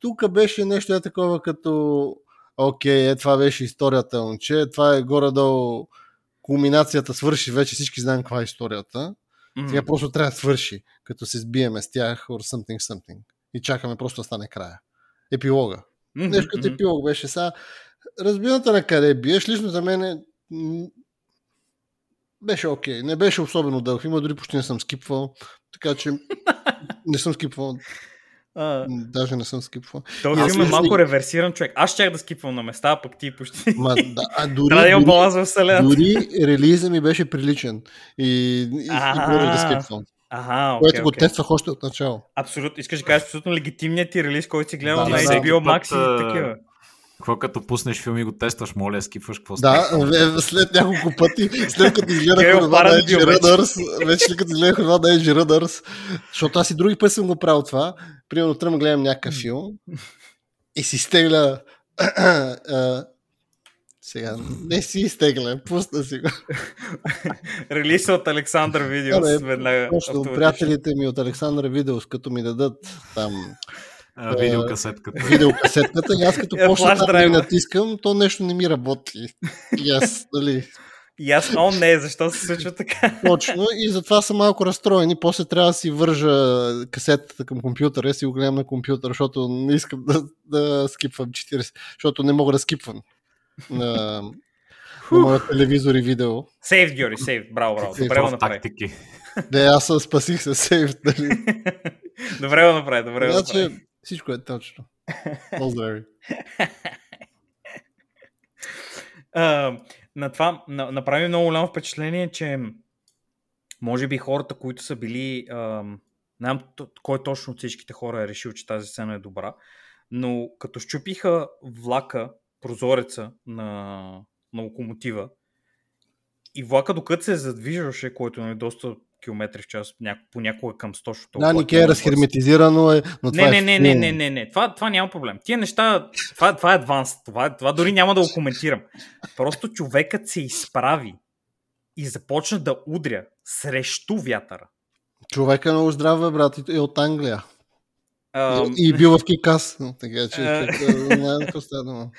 Тук беше нещо е такова като окей, е, това беше историята, момче, това е горе-долу кулминацията свърши, вече всички знаем каква е историята. Мгм. Сега просто трябва да свърши, като се сбиеме с тях or something something. И чакаме просто да стане края. Епилога. Мгм, Нещо като епилог беше сега. Разбирате на къде биеш, лично за мен е, беше окей. Не беше особено дълъг. Има дори почти не съм скипвал. Така че Не съм скипвал. А, Даже не съм скипвал. този филм е мисля- малко реверсиран човек. Аз щях да скипвам на места, а пък ти почти. Ма, да, а дори, Трябва да имам дори, баланс в вселената. дори релиза ми беше приличен. И, и, и А. да скипвам. Ага, Което окей, го окей. тествах още от начало. Абсолютно. Искаш да кажеш абсолютно легитимният ти релиз, който си гледал Да, на да, HBO всеки Max и такива. Какво като пуснеш филм и го тестваш, моля, скипваш, какво? Да, е, след няколко пъти, след като изгледах Паран на Edge вече. Runners, вече след като изгледах онова на Edge Runners, защото аз и други пъти съм го правил това, примерно тръгна гледам някакъв филм и си стегля сега, не си изтегля, пусна си го. Релиз от Александър Видеос. Веднага Точно, приятелите ми от Александър Видеос, като ми дадат там А, видеокасетката. видеокасетката и аз като почна да ги натискам, то нещо не ми работи. И аз, нали, И аз, о не, защо се случва така? Точно и затова съм малко разстроен и после трябва да си вържа касетата към компютъра и си го гледам на компютъра, защото не искам да, да скипвам 40, защото не мога да скипвам на, на моя телевизор и видео. Сейв, Георги, сейв. Браво, браво. Добре го направи. тактики. Да, аз съм спасих се сейв. Нали? Добре го направи, добре го направи. Значи всичко е точно. Поздрави. А, на това на, направи много голямо впечатление, че може би хората, които са били. А, не знам кой точно от всичките хора е решил, че тази сцена е добра, но като щупиха влака, прозореца на, на локомотива, и влака, докато се задвижваше, който е доста километри в час, няко, понякога към 100, защото Да, Нике е разхерметизирано, е, но това Не, е не, не, не, не, не, не. Това, това няма проблем. Тия неща, това, това е адванс. Това, това дори няма да го коментирам. Просто човекът се изправи и започна да удря срещу вятъра. Човек е много здрав, брат, и е от Англия. Ам, И бил в Кикас. Така че, не дума.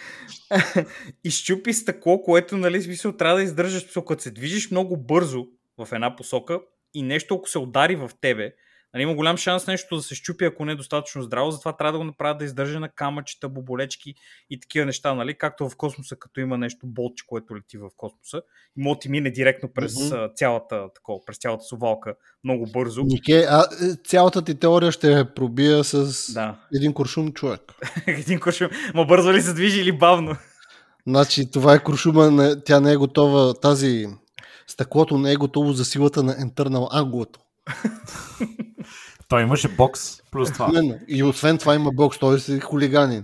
изчупи стъкло, което, нали, смисъл, трябва да издържаш. Смисъл, като се движиш много бързо в една посока и нещо, ако се удари в тебе, нали, има голям шанс нещо да се щупи, ако не е достатъчно здраво, затова трябва да го направят да издържа на камъчета, боболечки и такива неща, нали, както в космоса, като има нещо болче, което лети в космоса и може ти мине директно през mm-hmm. цялата, такова, през цялата сувалка много бързо. Нике, а, е, цялата ти теория ще пробия с Да. един куршум човек. Един кошум. Ма бързо ли се движи или бавно? Значи това е куршума, тя не е готова, тази стъклото не е готово за силата на Internal Angle. Той имаше бокс, плюс това. Именно. И освен това има бокс, той си хулиганин.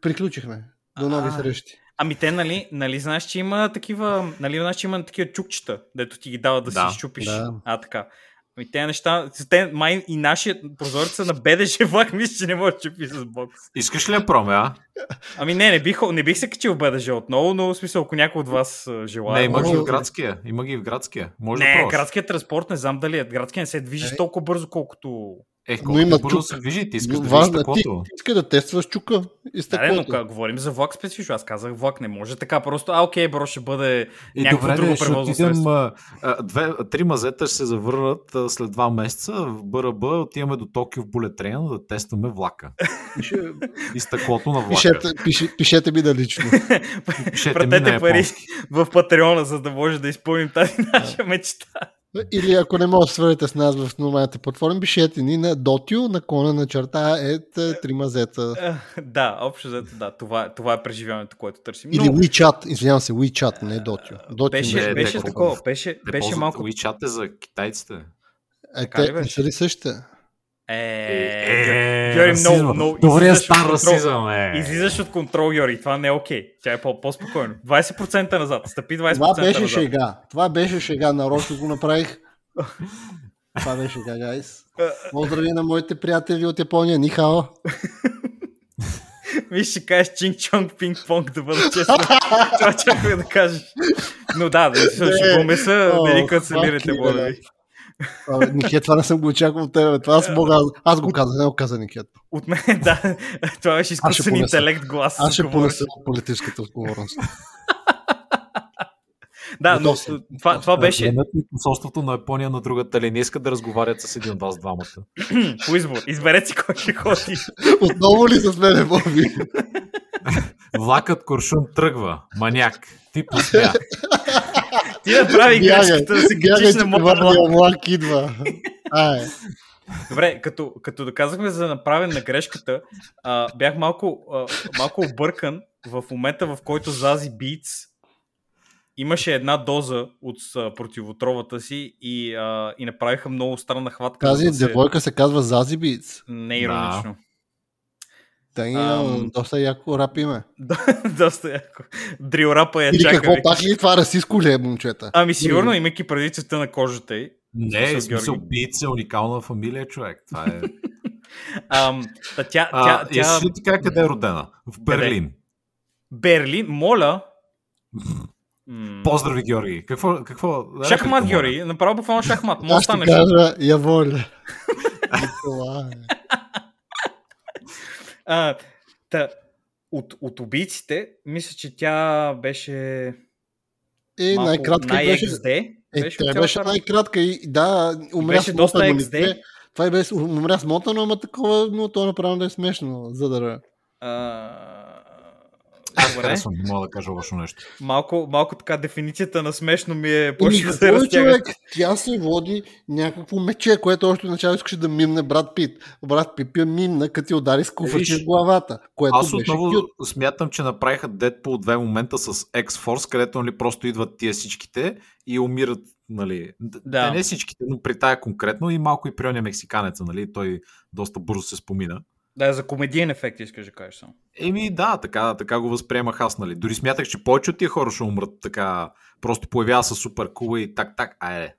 Приключихме. До нови А. срещи. Ами те, нали, нали знаеш, че има такива, нали знаеш, че има такива чукчета, дето ти ги дават да, Да. си щупиш. Да. А, така. Ами те неща, те, май и нашия прозореца на БДЖ влак, мисля, че не може да чупи с бокс. Искаш ли я проме, а? Ами не, не бих, не бих се качил в БДЖ отново, но в смисъл, ако някой от вас желая. Не, има ги в градския. Има ги в градския. Може да Не, пробваш. градският транспорт не знам дали е. Градският не се движи Е. толкова бързо, колкото... Е, Но колко има бързо чук. се движи, ти искаш да Важно е, ти, стъклото. ти иска да тестваш чука и Да, не, но стъклото. ка- говорим за влак специфично. Аз казах влак, не може така просто. А, окей, бро, ще бъде И някакво добре, друго превозно отидем, средство. а, две, три мазета ще се завърнат а, след два месеца в БРБ, отиваме до Токио в Train да тестваме влака. И стъклото на влака. Пишете, пише, пишете ми да лично. Пишете ми на Пратете пари в Патреона, за да може да изпълним тази наша мечта. Или ако не може да свързете с нас в нормалните платформи, пишете ни на дотио, на кона на черта, ет, три мазета. Е, Да, общо взето, да, това, това е преживяването, което търсим. Или Но WeChat, извинявам се, WeChat, не Дотио. Дотио беше, не, беше такова, беше, беше малко... WeChat е за китайците. Е, така ли те не са ли същите? Е, Георги, много, много... Добрия излизаш от стар контрол. расизъм, е. Излизаш от контрол, Георги, това не е окей. Тя е по- по-спокойно. 20% назад, стъпи 20% Това беше назад. шега. Това беше шега. Нарочно го направих. Това беше шега, гайс. Поздрави на моите приятели от Япония. Нихао. Виж, ще кажеш чинг-чонг пинг-понг да бъда честен. Това чаках да кажеш. Но да, да се шегуваме се, О, не ни канцелирате, Абе, Никет, това не съм го очаквал от тебе. Това аз мога. Аз го казах, не го каза Никет. От мен, да, това беше изкуствен интелект глас. Аз ще понеса политическата отговорност. Да, но това, това беше Гледат ли посолството на Япония на другата линия искат да разговарят с един от вас двамата. по избор. Изберете си кой ще ходи. Отново ли с мене, Боби? Влакът Куршун тръгва. Маняк. Ти посмя. Ти направи Бягай, грешката да се качиш на моя влак. влак идва. Ай. Добре, като, като доказахме за направен на грешката, а, бях малко, а, малко объркан в момента, в който Зази Битс имаше една доза от а, противотровата си и, а, и направиха много странна хватка. Тази да се- девойка се казва Зази Битс. Не е иронично. Та и Ам. доста яко рап име. Да, Доста яко. Дрил рапа я Или чака. какво, пак ли е това расистско ли е, момчета? Ами сигурно, имайки преди цвета на кожата й. Не, в смисъл. Битс е уникална фамилия, човек. Това е... Ам, та тя, а, тя, тя... тя, ти кажа къде е родена? В Берлин. Берлин, моля. Поздрави, Георги. Какво? какво Шахмат? Георги. Направо буквално шахмат. Може Аз ще станеш. кажа, я воля. Това е. А, та, от, от убийците, мисля, че тя беше Е, малко най-кратка беше. най-XD. Е, беше тя беше най-кратка и да, умря беше доста XD. Това и беше, умря смотано, ама такова, но то е направо да е смешно, за да... А, Аз добре. харесвам, не мога да кажа лошо нещо. Малко, малко така дефиницията на смешно ми е Еми, почва да се е, разтяга. човек? Тя се води някакво мече, което още начало искаше да мимне брат Пит. Брат Пит я мимна, като ти удари с куфачи в главата, което Аз отново кют. смятам, че направиха Deadpool две момента с X-Force, където нали, просто идват тия всичките и умират. Нали. Да. Те не всичките, но при тая конкретно и малко и при оня мексиканеца. Нали. Той доста бързо се спомина. Да, за комедиен ефект искаш да кажеш само. Еми да, така, така го възприемах аз. Нали. Дори смятах, че повече от тия хора ще умрат така. Просто появява се супер кула и так, так, айде.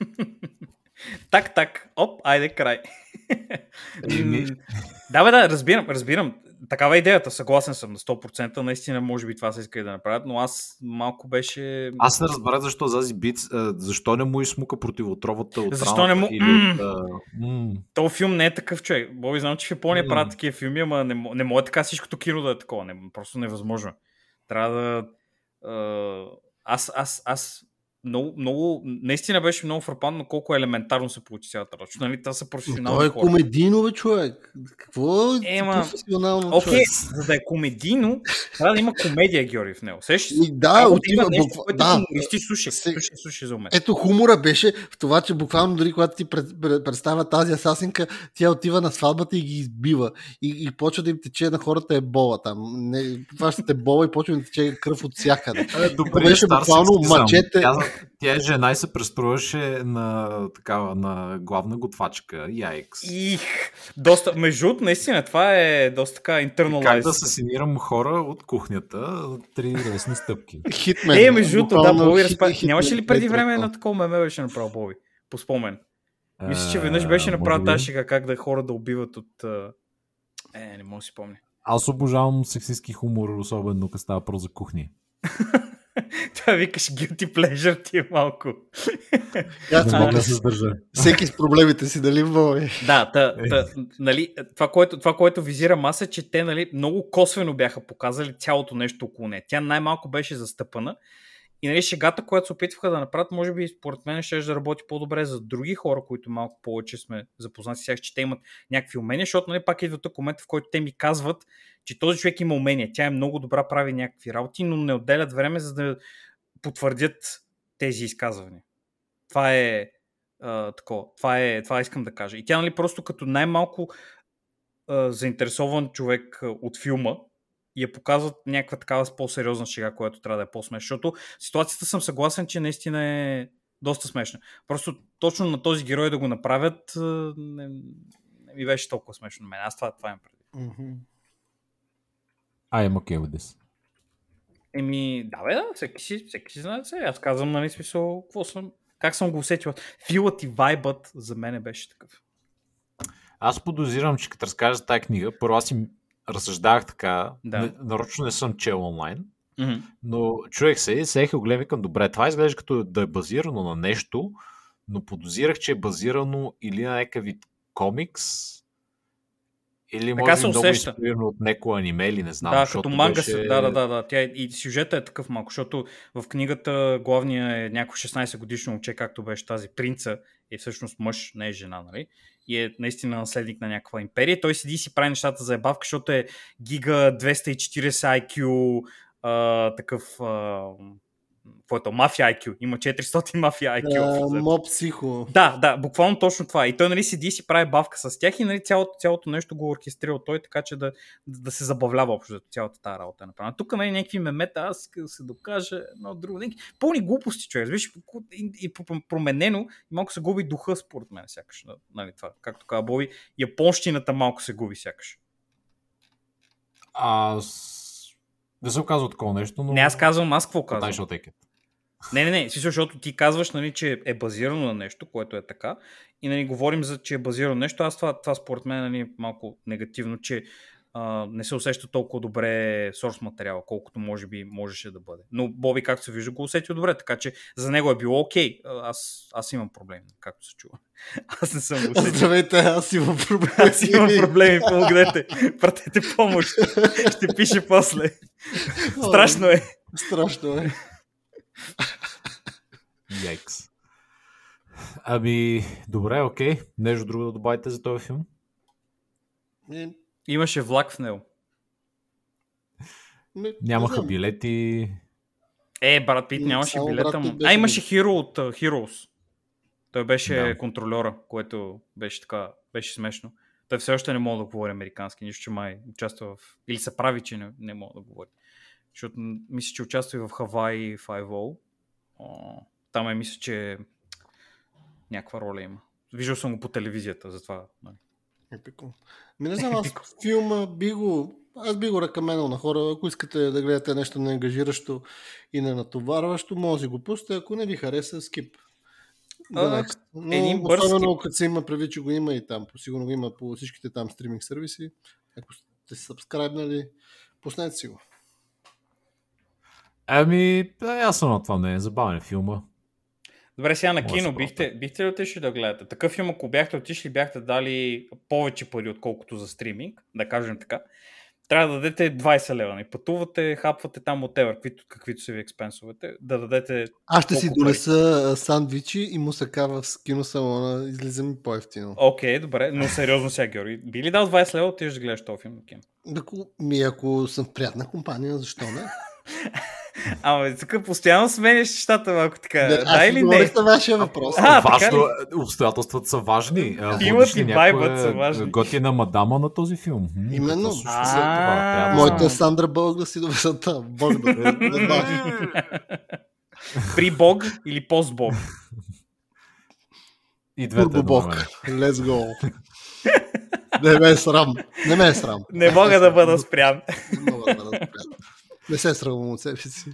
Так, так, оп, айде край. М, да, бе, да, разбирам, разбирам. Такава е идеята, съгласен съм на 100%. Наистина, може би това се иска и да направят, но аз малко беше... Аз не разбрах защо Зази Биц, а, защо не му изсмука противотровата от Защо не му- Или от, То филм не е такъв човек. Боби, знам, че в Япония правят такива филми, ама не, не може така всичкото кино да е такова. Не, просто невъзможно. Трябва да... аз, аз, аз много, много, наистина беше много фрапантно колко елементарно се получи цялата работа. Нали, това са професионални той е хора. комедийно, бе, човек. Какво е Ема, професионално, Окей, човек? за да е комедийно, трябва да има комедия, Георги, в него. Сещаш се? И да, Трябва отива... има нещо, буква- което да, хумористи слушай, се- слушай, слушай за мен. Ето хумора беше в това, че буквално дори когато ти пред, пред, представя тази асасинка, тя отива на сватбата и ги избива. И, и почва да им тече на хората ебола там. Не, това ще те бола и почва да им тече кръв от всякъде. Е, добре, беше буквално мачете. Тя, тя е жена и се преструваше на такава на главна готвачка. Яйкс. Их, доста, между другото, наистина, това е доста така Как internalized. да асасинирам хора от кухнята? Три лесни стъпки. Хитмен. Е, между другото, да, Боби разпа... Нямаше ли преди време на такова меме беше направил Боби? По спомен. Мисля, че веднъж беше направил тази шега как да хора да убиват от... Е, не мога да си помня. Аз обожавам сексистски хумор, особено като става про за кухни. Това викаш guilty pleasure ти е малко. Я Не мога да се сдържа. Всеки с проблемите си, дали Боби? Да, та, Е. та, нали, това, което, това, което визирам аз е, че те нали, много косвено бяха показали цялото нещо около нея. Тя най-малко беше застъпана. И нали, шегата, която се опитваха да направят, може би според мен ще да работи по-добре за други хора, които малко повече сме запознати с че те имат някакви умения, защото нали, пак идва тук момент, в който те ми казват, че този човек има умения. Тя е много добра, прави някакви работи, но не отделят време, за да потвърдят тези изказвания. Това е а. Това, е, това искам да кажа. И тя, нали, просто като най-малко а, заинтересован човек а, от филма, я показват някаква такава по-сериозна шега, която трябва да е по-смешна. Защото ситуацията съм съгласен, че наистина е доста смешна. Просто точно на този герой да го направят не, не ми беше толкова смешно на мен. Аз това, това имам преди. Мгм. I am okay with this. Еми, да бе, да, всеки си, всеки си знае се. Аз казвам, нали, смисъл, какво съм, как съм го усетил. Филът и вайбът за мен беше такъв. Аз подозирам, че като разкажа тази книга, първо аз си разсъждавах така, Да. не, нарочно не съм чел онлайн, Мгм. но чуех се и се го гледам викам, добре, това изглежда като да е базирано на нещо, но подозирах, че е базирано или на някакъв вид комикс, или Така може би много инспирирано от някое аниме или не знам. да, като манга беше... се. Да, да, да, да. Тя, е- и сюжета е такъв малко, защото в книгата главният е някой 16 годишно момче, както беше тази принца, е всъщност мъж, не е жена, нали? И е наистина наследник на някаква империя. Той седи и си прави нещата за ебавка, защото е гига 240 IQ, а, такъв а, Твоето мафия IQ. Има 400 мафия IQ. Моб психо. Да, да, буквално точно това. И той нали седи и си прави бавка с тях и нали, цялото, цялото нещо го оркестрира той, така че да, да се забавлява общо взето, цялата тази работа. е направена. Тук нали, някакви мемета, аз да се докажа едно друго. Някакви пълни глупости, човек. Виж, и, и променено, малко се губи духа, според мен, сякаш. Нали, това, както каза Боби, японщината малко се губи, сякаш. Аз не съм казал такова нещо, но... Не, аз казвам, аз какво казвам. it. Не, не, не, смисъл, защото ти казваш, нали, че е базирано на нещо, което е така, и нали, говорим за, че е базирано на нещо. Аз това, това според мен нали, е малко негативно, че а, не се усеща толкова добре сорс материала, колкото може би можеше да бъде. Но Боби, както се вижда, го усетил добре, така че за него е било окей. Аз, аз имам проблем, както се чува. Аз не съм го усетил. Здравейте, аз имам проблем. Аз имам проблеми, помогнете. Пратете помощ. Ще пише после. Страшно е. Страшно е. Яйкс. Ами, добре, окей. Нещо друго да добавите за този филм? Имаше влак в него. ми, Нямаха билети. Е, Брат Пит нямаше само билета му. Беше А, имаше Хиро от uh, Heroes. Той беше Да. контролера, което беше така, беше смешно. Той все още не мога да говори американски, нищо, че май участва в... Или се прави, че не, не мога да говори. Защото мисля, че участва и в Hawaii 5 Там е, мисля, че някаква роля има. Виждал съм го по телевизията, затова. Нали. Епико. Ми не знам, аз филма би го... Аз би го ръкаменал на хора. Ако искате да гледате нещо неангажиращо и не натоварващо, може да го пусте. Ако не ви хареса, скип. Да. Но един бърз особено като се има прави, че го има и там. Сигурно го има по всичките там стриминг сервиси. Ако сте сабскрайбнали, пуснете си го. Ами, да, аз съм на това мнение. Забавен филма. Добре, сега на кино, бихте, бихте ли отишли да гледате? Такъв филм, ако бяхте отишли, бяхте дали повече пари, отколкото за стриминг, да кажем така. Трябва да дадете 20 лева. Не пътувате, хапвате там от Ever, каквито, каквито са ви експенсовете, да дадете... Аз ще си пари? донеса а, сандвичи и мусака в киносалона. Излиза ми по-ефтино. Окей, добре, но сериозно сега, Георги. Би ли дал 20 лева, отиваш да гледаш този филм на кино? Ако, ми, ако съм в приятна компания, защо не? Ама, тук постоянно сменяш нещата малко така. Не, да аз или не? на вашия въпрос. А, Важно, обстоятелствата са важни. Ли и вайбът са важни. Готина мадама на този филм. Именно. Моята. Сандра Бълг да си довеса там. Бог да. При Бог или пост Бог? И двете Бог. Let's go. Не ме е срам. Не ме е срам. Не мога да бъда спрян. Не мога да бъда спрям. Не се срамвам от себе си.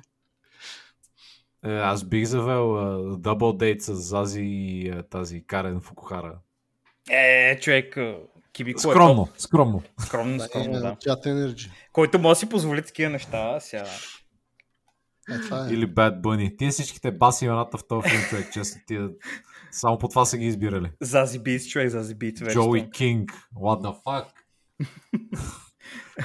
Е, Аз бих завел дабл дейт с Зази и тази Карен Фукухара. Е, човек, Кибико Скромно, скромно. е топ. Скромно, скромно, да. Чат енерджи. Който може да си позволи такива неща, сега. Е, това е. Или Bad Bunny. Тия всичките баси имената в този филм, човек, честно. Тия... Само по това са ги избирали. Зази Битс, човек, Зази Джоуи там. Кинг. What the fuck?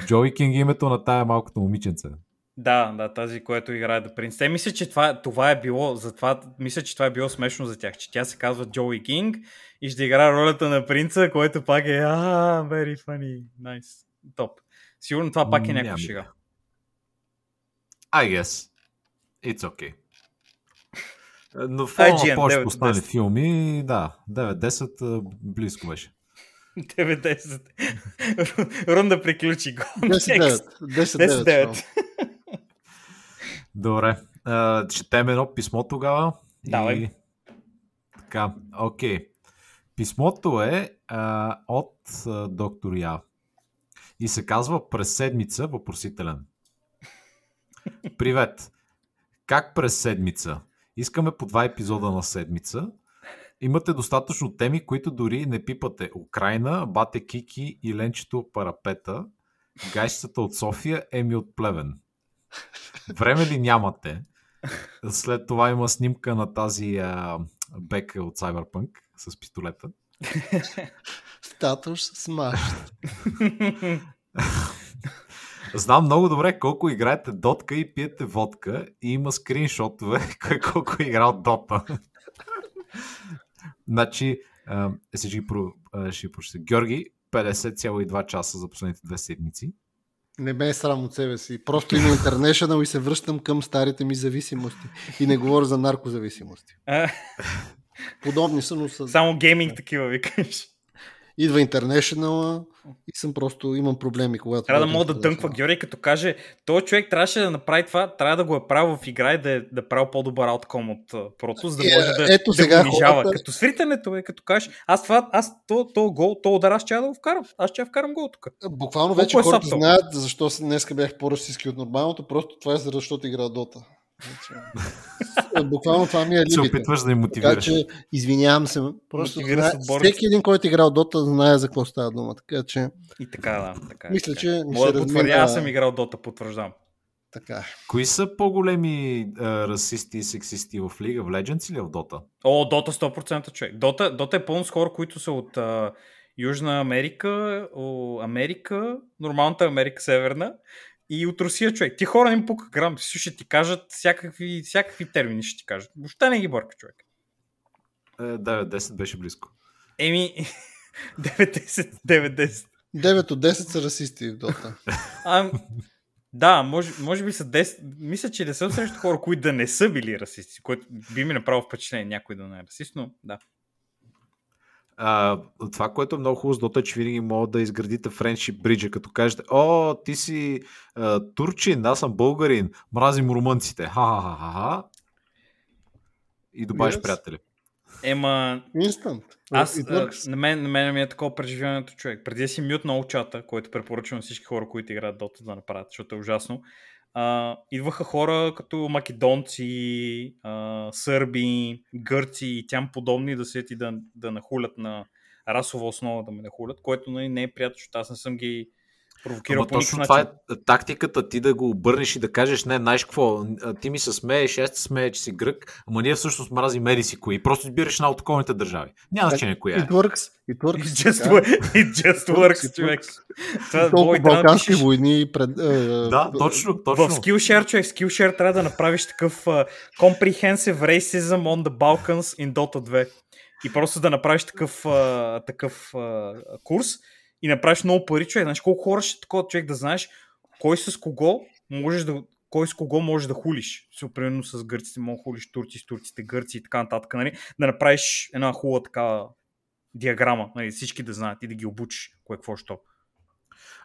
Джоуи Кинг е името на тая малкото момиченце. Да, да, тази, която играе да принц. Те мисля, че това, това е било, затова мисля, че това е било смешно за тях, че тя се казва Джоуи Кинг и ще играе ролята на принца, което пак е а, very funny, nice, топ. Сигурно това пак е някаква шега. I guess. It's okay. Но в IGN, 9 останали 10. филми, да, 9-10 а, близко беше. 90. Рунда приключи го. 10-9. 10-9. 10-9. Добре. А, четем едно писмо тогава. Давай. И... Така, окей. Писмото е а, от а, доктор Я. И се казва през седмица въпросителен. Привет! Как през седмица? Искаме по два епизода на седмица. Имате достатъчно теми, които дори не пипате. Украина, Бате Кики и Ленчето Парапета, Гайщата от София, Еми от Плевен. Време ли нямате? След това има снимка на тази а, бека от Cyberpunk с пистолета. Статус смаш. Знам много добре колко играете дотка и пиете водка и има скриншотове колко е играл дота. значи, про, а, ще прочета. Георги, 50,2 часа за последните две седмици. Не ме е срам от себе си. Просто има International и се връщам към старите ми зависимости. И не говоря за наркозависимости. Подобни са, но са... само гейминг такива викаш. Идва International и съм просто... Имам проблеми, когато... Трябва да мога да дънква. Георги, като каже, този човек трябваше да направи това, трябва да го е правил в игра и да е, да е правил по-добър аутком от прото, за да Е, може да, ето да сега унижава. хората- Като свритането е, като кажеш, аз това, аз то, то гол, то удар, аз ще да го вкарам. Аз ще вкарам гол тук. Буквално Колко вече е хората сапто? знаят защо с- днеска бях по-расистски от нормалното, просто това е за- защото игра Дота. Значи, е, Буквално това ми е Се либите. опитваш да Така мотивираш. че, извинявам се, просто знае, се всеки един, който е играл Дота, знае за какво става дума. Така че, И така, да. Така, е, Мисля, така. че е. ни Мога се да потвърдя, размина- аз съм играл Дота, потвърждавам. така. Кои са по-големи а, расисти и сексисти в Лига? В Legends или в Dota? О, Дота 100% човек. Дота, Дота е пълно с хора, които са от а, Южна Америка, о, Америка, нормалната Америка, Северна и от Русия човек. Ти хора не им пука грам, ще ти кажат всякакви, всякакви термини, ще ти кажат. Въобще не ги бърка човек. Е, 9-10 беше близко. Еми, 9-10, 9-10. 9 от 10 са расисти в Дота. А, да, може, може би са 10. Мисля, че не съм срещу хора, които да не са били расисти, което би ми направило впечатление някой да не е расист, но да. А, това, което е много хубаво с Dota, е, че винаги могат да изградите френшип бриджа, като кажете, о, ти си а, турчин, аз съм българин, мразим румънците, ха-ха-ха-ха. И добавиш Yes. приятели. Ема, Инстант. Аз, а, на, мен, на мен ми е такова преживяването човек. Преди да си мют на чата, който препоръчвам на всички хора, които играят Dota да направят, защото е ужасно. А, идваха хора като македонци, а, сърби, гърци и тям подобни да седят и да, да нахулят на расова основа да ме нахулят, което нали, не е приятно, защото аз не съм ги провокирал Ама по точно начин. това е тактиката ти да го обърнеш и да кажеш, не, знаеш какво, ти ми се смееш, аз те смея, че си грък, ама ние всъщност мразим еди си кои. Просто избираш една от околните държави. Няма значение коя е. It works. It It works. just, it just works, It човек. works. Това е Толкова балкански пишеш- войни пред... е, Да, точно, точно. В Skillshare, човек, Skillshare трябва да направиш такъв uh, Comprehensive Racism on the Balkans in Dota 2. И просто да направиш такъв, uh, такъв uh, курс и направиш много пари, човек. Знаеш колко хора ще такова човек да знаеш кой с кого можеш да кой с кого можеш да хулиш. Примерно с гърците може да хулиш турци с турците, гърци и така нататък. Нали? Да направиш една хубава така диаграма, нали? всички да знаят и да ги обучиш кое какво що.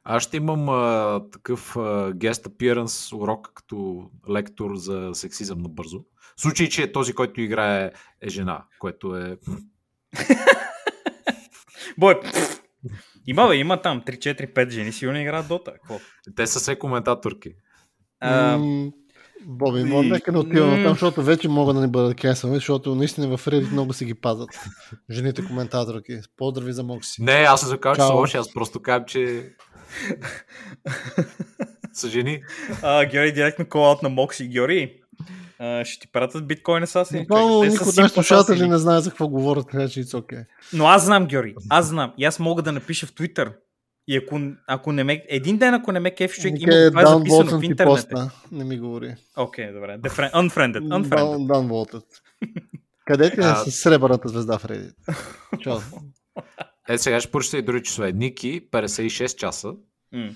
Аз ще имам а, такъв а, guest appearance урок като лектор за сексизъм на бързо. В случай, че този, който играе е жена, което е... Бой, има бе, има там 3-4-5 жени, сигурно играят Дота. Какво? Те са все коментаторки. А, Боби, може нека не отиваме там, защото вече могат да ни бъдат кесани, защото наистина в Reddit много си ги пазят. Жените коментаторки. Поздрави за Мокси. Не, аз не закажа, че са лоши, аз просто казвам, че са жени. а, Георги, директно call на Мокси. Георги, а, ще ти пратят биткоин асасини. Буквално човек. Те са никой от нашите слушатели не знае за какво говорят, така че it's okay. Но аз знам, Георги. Аз знам. И аз мога да напиша в Twitter. И ако, ако не ме... Един ден, ако не ме кеф, човек, има това е записано в интернет. поста. Не ми говори. Окей, добре. Defriend, unfriended. unfriended. Волтът. Къде ти е с сребърната звезда в Reddit? Чао. Е, сега ще прочета и други часове. Ники, 56 часа. М.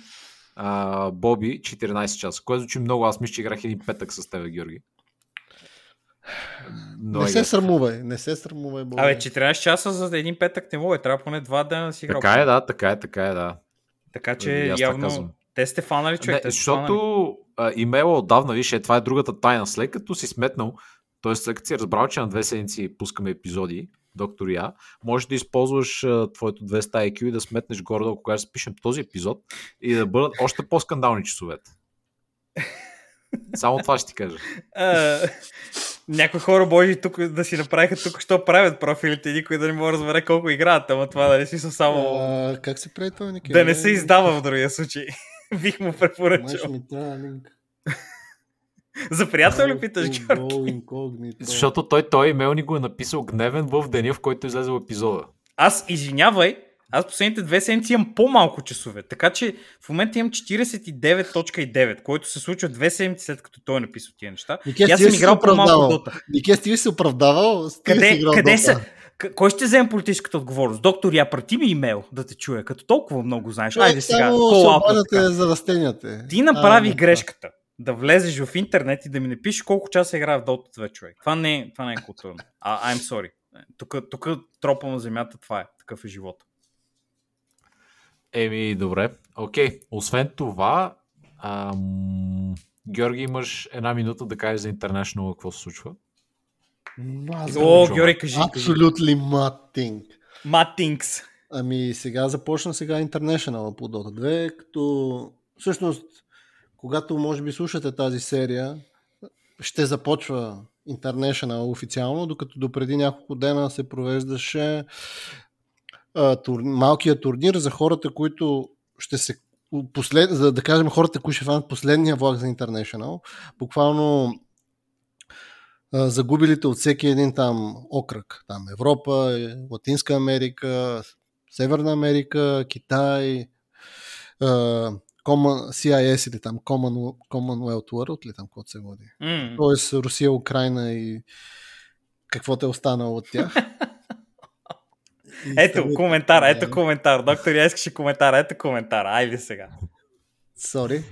А, Боби, 14 часа. Което звучи много. Аз мисля, че играх един петък с тебе, Георги. Но не се срамувай, не се срамувай. Абе, 14 часа за един петък не мога. Трябва поне два дена да си играл. Така е, да, така е, така е, да. Така че аз явно... казвам. Те сте фанали, човек. Не, те фанали. защото а, имейла отдавна, виж, е, това е другата тайна. След като си сметнал, т.е. след като си разбрал, че на две седмици пускаме епизоди, доктор Я, можеш да използваш а, твоето 200 IQ и да сметнеш горе, когато запишем този епизод и да бъдат още по-скандални часовете. Само това ще ти кажа. А, някои хора може тук да си направиха тук, що правят профилите, и никой да не може да разбере колко играят, ама това да не си са само... А, как се прави това, Ники? да не се издава в другия случай. Бих му Май препоръчал. ми трябва линк. За приятел ли питаш, Георги? Защото той, той имейл ни го е написал гневен в деня, в който е излезе епизода. Аз, извинявай, аз последните две седмици имам по-малко часове, така че в момента имам 49.9, който се случва две седмици след като той е написал тия неща. Нике, аз съм се играл по-малко. Дота. Нике, ти си оправдавал? Ли си Къде, къде, Дота? са, Кой ще вземе политическата отговорност? Доктор, я прати ми имейл да те чуя, като толкова много знаеш. Човек, Айде сега, се за растенията. Ти направи А, грешката да влезеш в интернет и да ми напишеш колко часа играе в Dota 2 човек. Това не е, това не е културно. А, I'm sorry. Тук, тук тропа на земята, това е. Такъв е живот. Еми, добре. Окей. Освен това, ам... Георги, имаш една минута да кажеш за International какво се случва. Маза, О. Георги, кажи. Absolutely nothing. Матинкс. Ами сега започна сега International по Dota 2, като всъщност, когато може би слушате тази серия, ще започва International официално, докато допреди няколко дена се провеждаше а, тур, малкият турнир за хората, които ще се послед, за да кажем хората, които ще фанат последния влак за International. Буквално а, загубилите от всеки един там окръг. Там Европа, е, Латинска Америка, Северна Америка, Китай, а, Common, CIS или там Common, Commonwealth World или там каквото се води. М. Тоест Русия, Украина и каквото е останало от тях. Ето, коментар, ето коментар. Доктор, я искаше коментар, ето коментар. Айде сега. Сори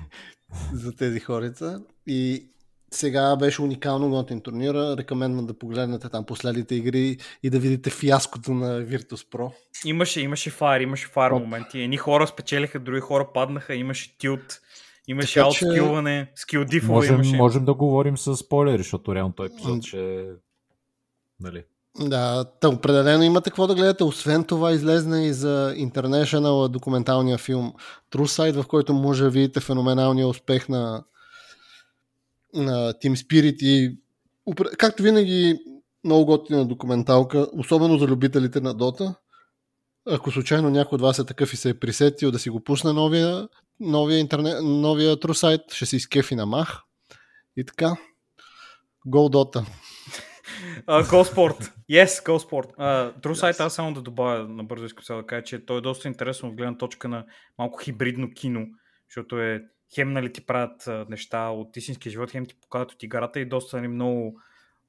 за тези хорица. И сега беше уникално готин турнира. Рекомендвам да погледнете там последните игри и да видите фиаското на Virtus Pro. Имаше, имаше фаер, имаше фаер Оп. моменти. Едни хора спечелиха, други хора паднаха, имаше тилт, имаше Така че- аутскилване, скил дифове Можем, имаше. можем да говорим с спойлери, защото реално този епизод ще... Нали? Да, та определено имате какво да гледате. Освен това излезна и за International документалния филм True Side, в който може да видите феноменалния успех на, на Team Spirit и както винаги много готина документалка, особено за любителите на Дота. Ако случайно някой от вас е такъв и се е присетил да си го пусне новия, новия, интернет, новия True Site, ще се изкефи на мах. И така. Go Dota. Uh, Go Sport. Yes, Go Sport. Uh, True Sight, аз само да добавя набързо искам сега да кажа, че той е доста интересно от гледна точка на малко хибридно кино, защото е хем нали ти правят неща от истинския живот, хем ти показват от играта и доста нали, много,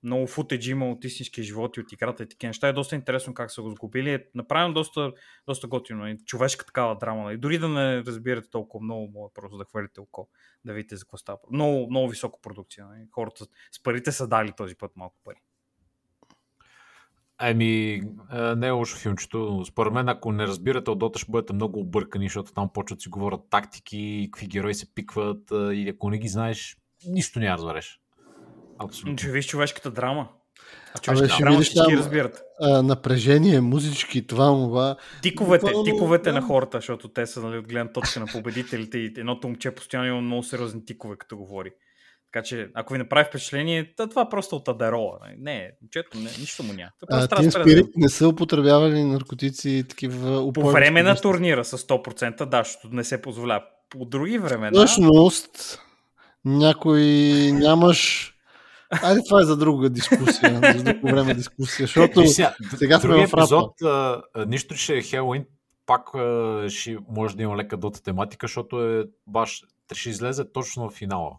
много футеджи има от истинския живот и от играта и такива неща. Е доста интересно как са го сгубили. Е направено доста, доста готино. И човешка такава драма. Нали. Дори да не разбирате толкова много, може просто да хвалите око, да видите за какво става. Много, много висока продукция. Нали. Хората с парите са дали този път малко пари. Ами, не е лошо филмчето. Според мен, ако не разбирате от Дота, ще бъдете много объркани, защото там почват да си говорят тактики, какви герои се пикват а, и ако не ги знаеш, нищо няма разбереш. Абсолютно. Ще виж човешката драма. А Абе, ще драма видиш там- разбират. а, напрежение, музички, това, това. Тиковете, Буквално, тиковете да. на хората, защото те са нали, от гледна точка на победителите и едното момче постоянно има много сериозни тикове, като говори. Така че, ако ви направи впечатление, това е просто от Адерола. Не, момчето, не, нищо му няма. Това А, Team да Spirit не са употребявали наркотици и такива По време на турнира с 100%, да, защото не се позволява. По други времена... Всъщност, някой нямаш... Айде, това е за друга дискусия, за друго време дискусия, защото Виж сега, сега сме в рапа. епизод, а, а, нищо, че е Хелуин, пак а, ще може да има лека дота тематика, защото е баш ще излезе точно в финала.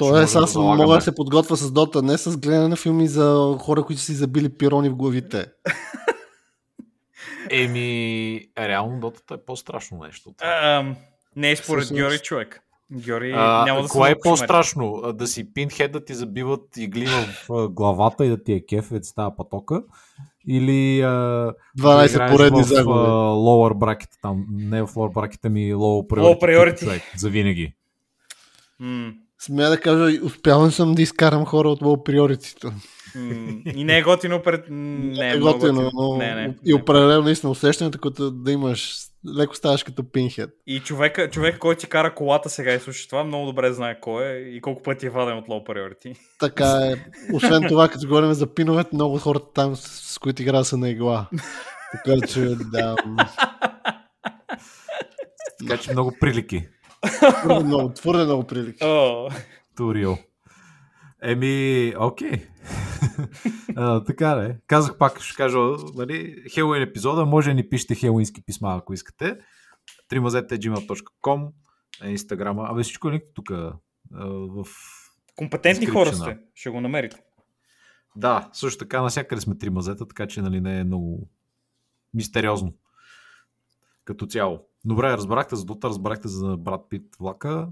Тоест, да аз залагаме. мога да се подготвя с Дота, не с гледане на филми за хора, които си забили пирони в главите. Еми, реално дотата е по-страшно нещо. Ам, не е според Всъщност- Георги човек. Георги А, няма да кое е по-страшно? А, Да си пинхед да ти забиват игли в а, главата и да ти е кеф, да става патока? Или а, 12 играеш поредни в загуби. а, lower bracket, там, не в lower bracket, ми low priority, Low priority. човек, за винаги. М, Смея да кажа, успявам съм да изкарам хора от м, И не е готино пред... Не е е много готино, но Не, не. и определено наистина усещането, като да имаш леко ставаш като пинхед. И човека, човек, който ти кара колата сега и слуша това, много добре знае кой е и колко пъти е ваден от low priority. Така е. Освен това, като говорим за пиновете, много хората там, с, с които игра са на игла. Така че, да. Така че много прилики. Твърде много, твърде много прилики. Турио. Еми, окей. а, така да е. Казах пак, ще кажа, нали, Хелуин епизода, може да ни пишете хелуински писма, ако искате. trimazete.gmail.com е инстаграма. Абе всичко е линк тук в... компетентни хора сте. Ще го намерите. Да, също така навсякъде сме три мазета, така че нали, не е много мистериозно като цяло. Добре, разбрахте за Дота, разбрахте за Брат Пит влака.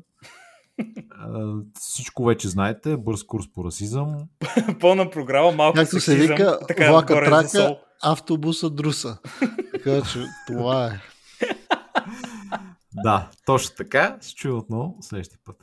Всичко вече знаете. Бърз курс по расизъм. Пълна програма, малко Както се вика, така влака отгоре за трака, сол. автобуса друса. Така че това е. Да, точно така. Се чуем отново следващия път.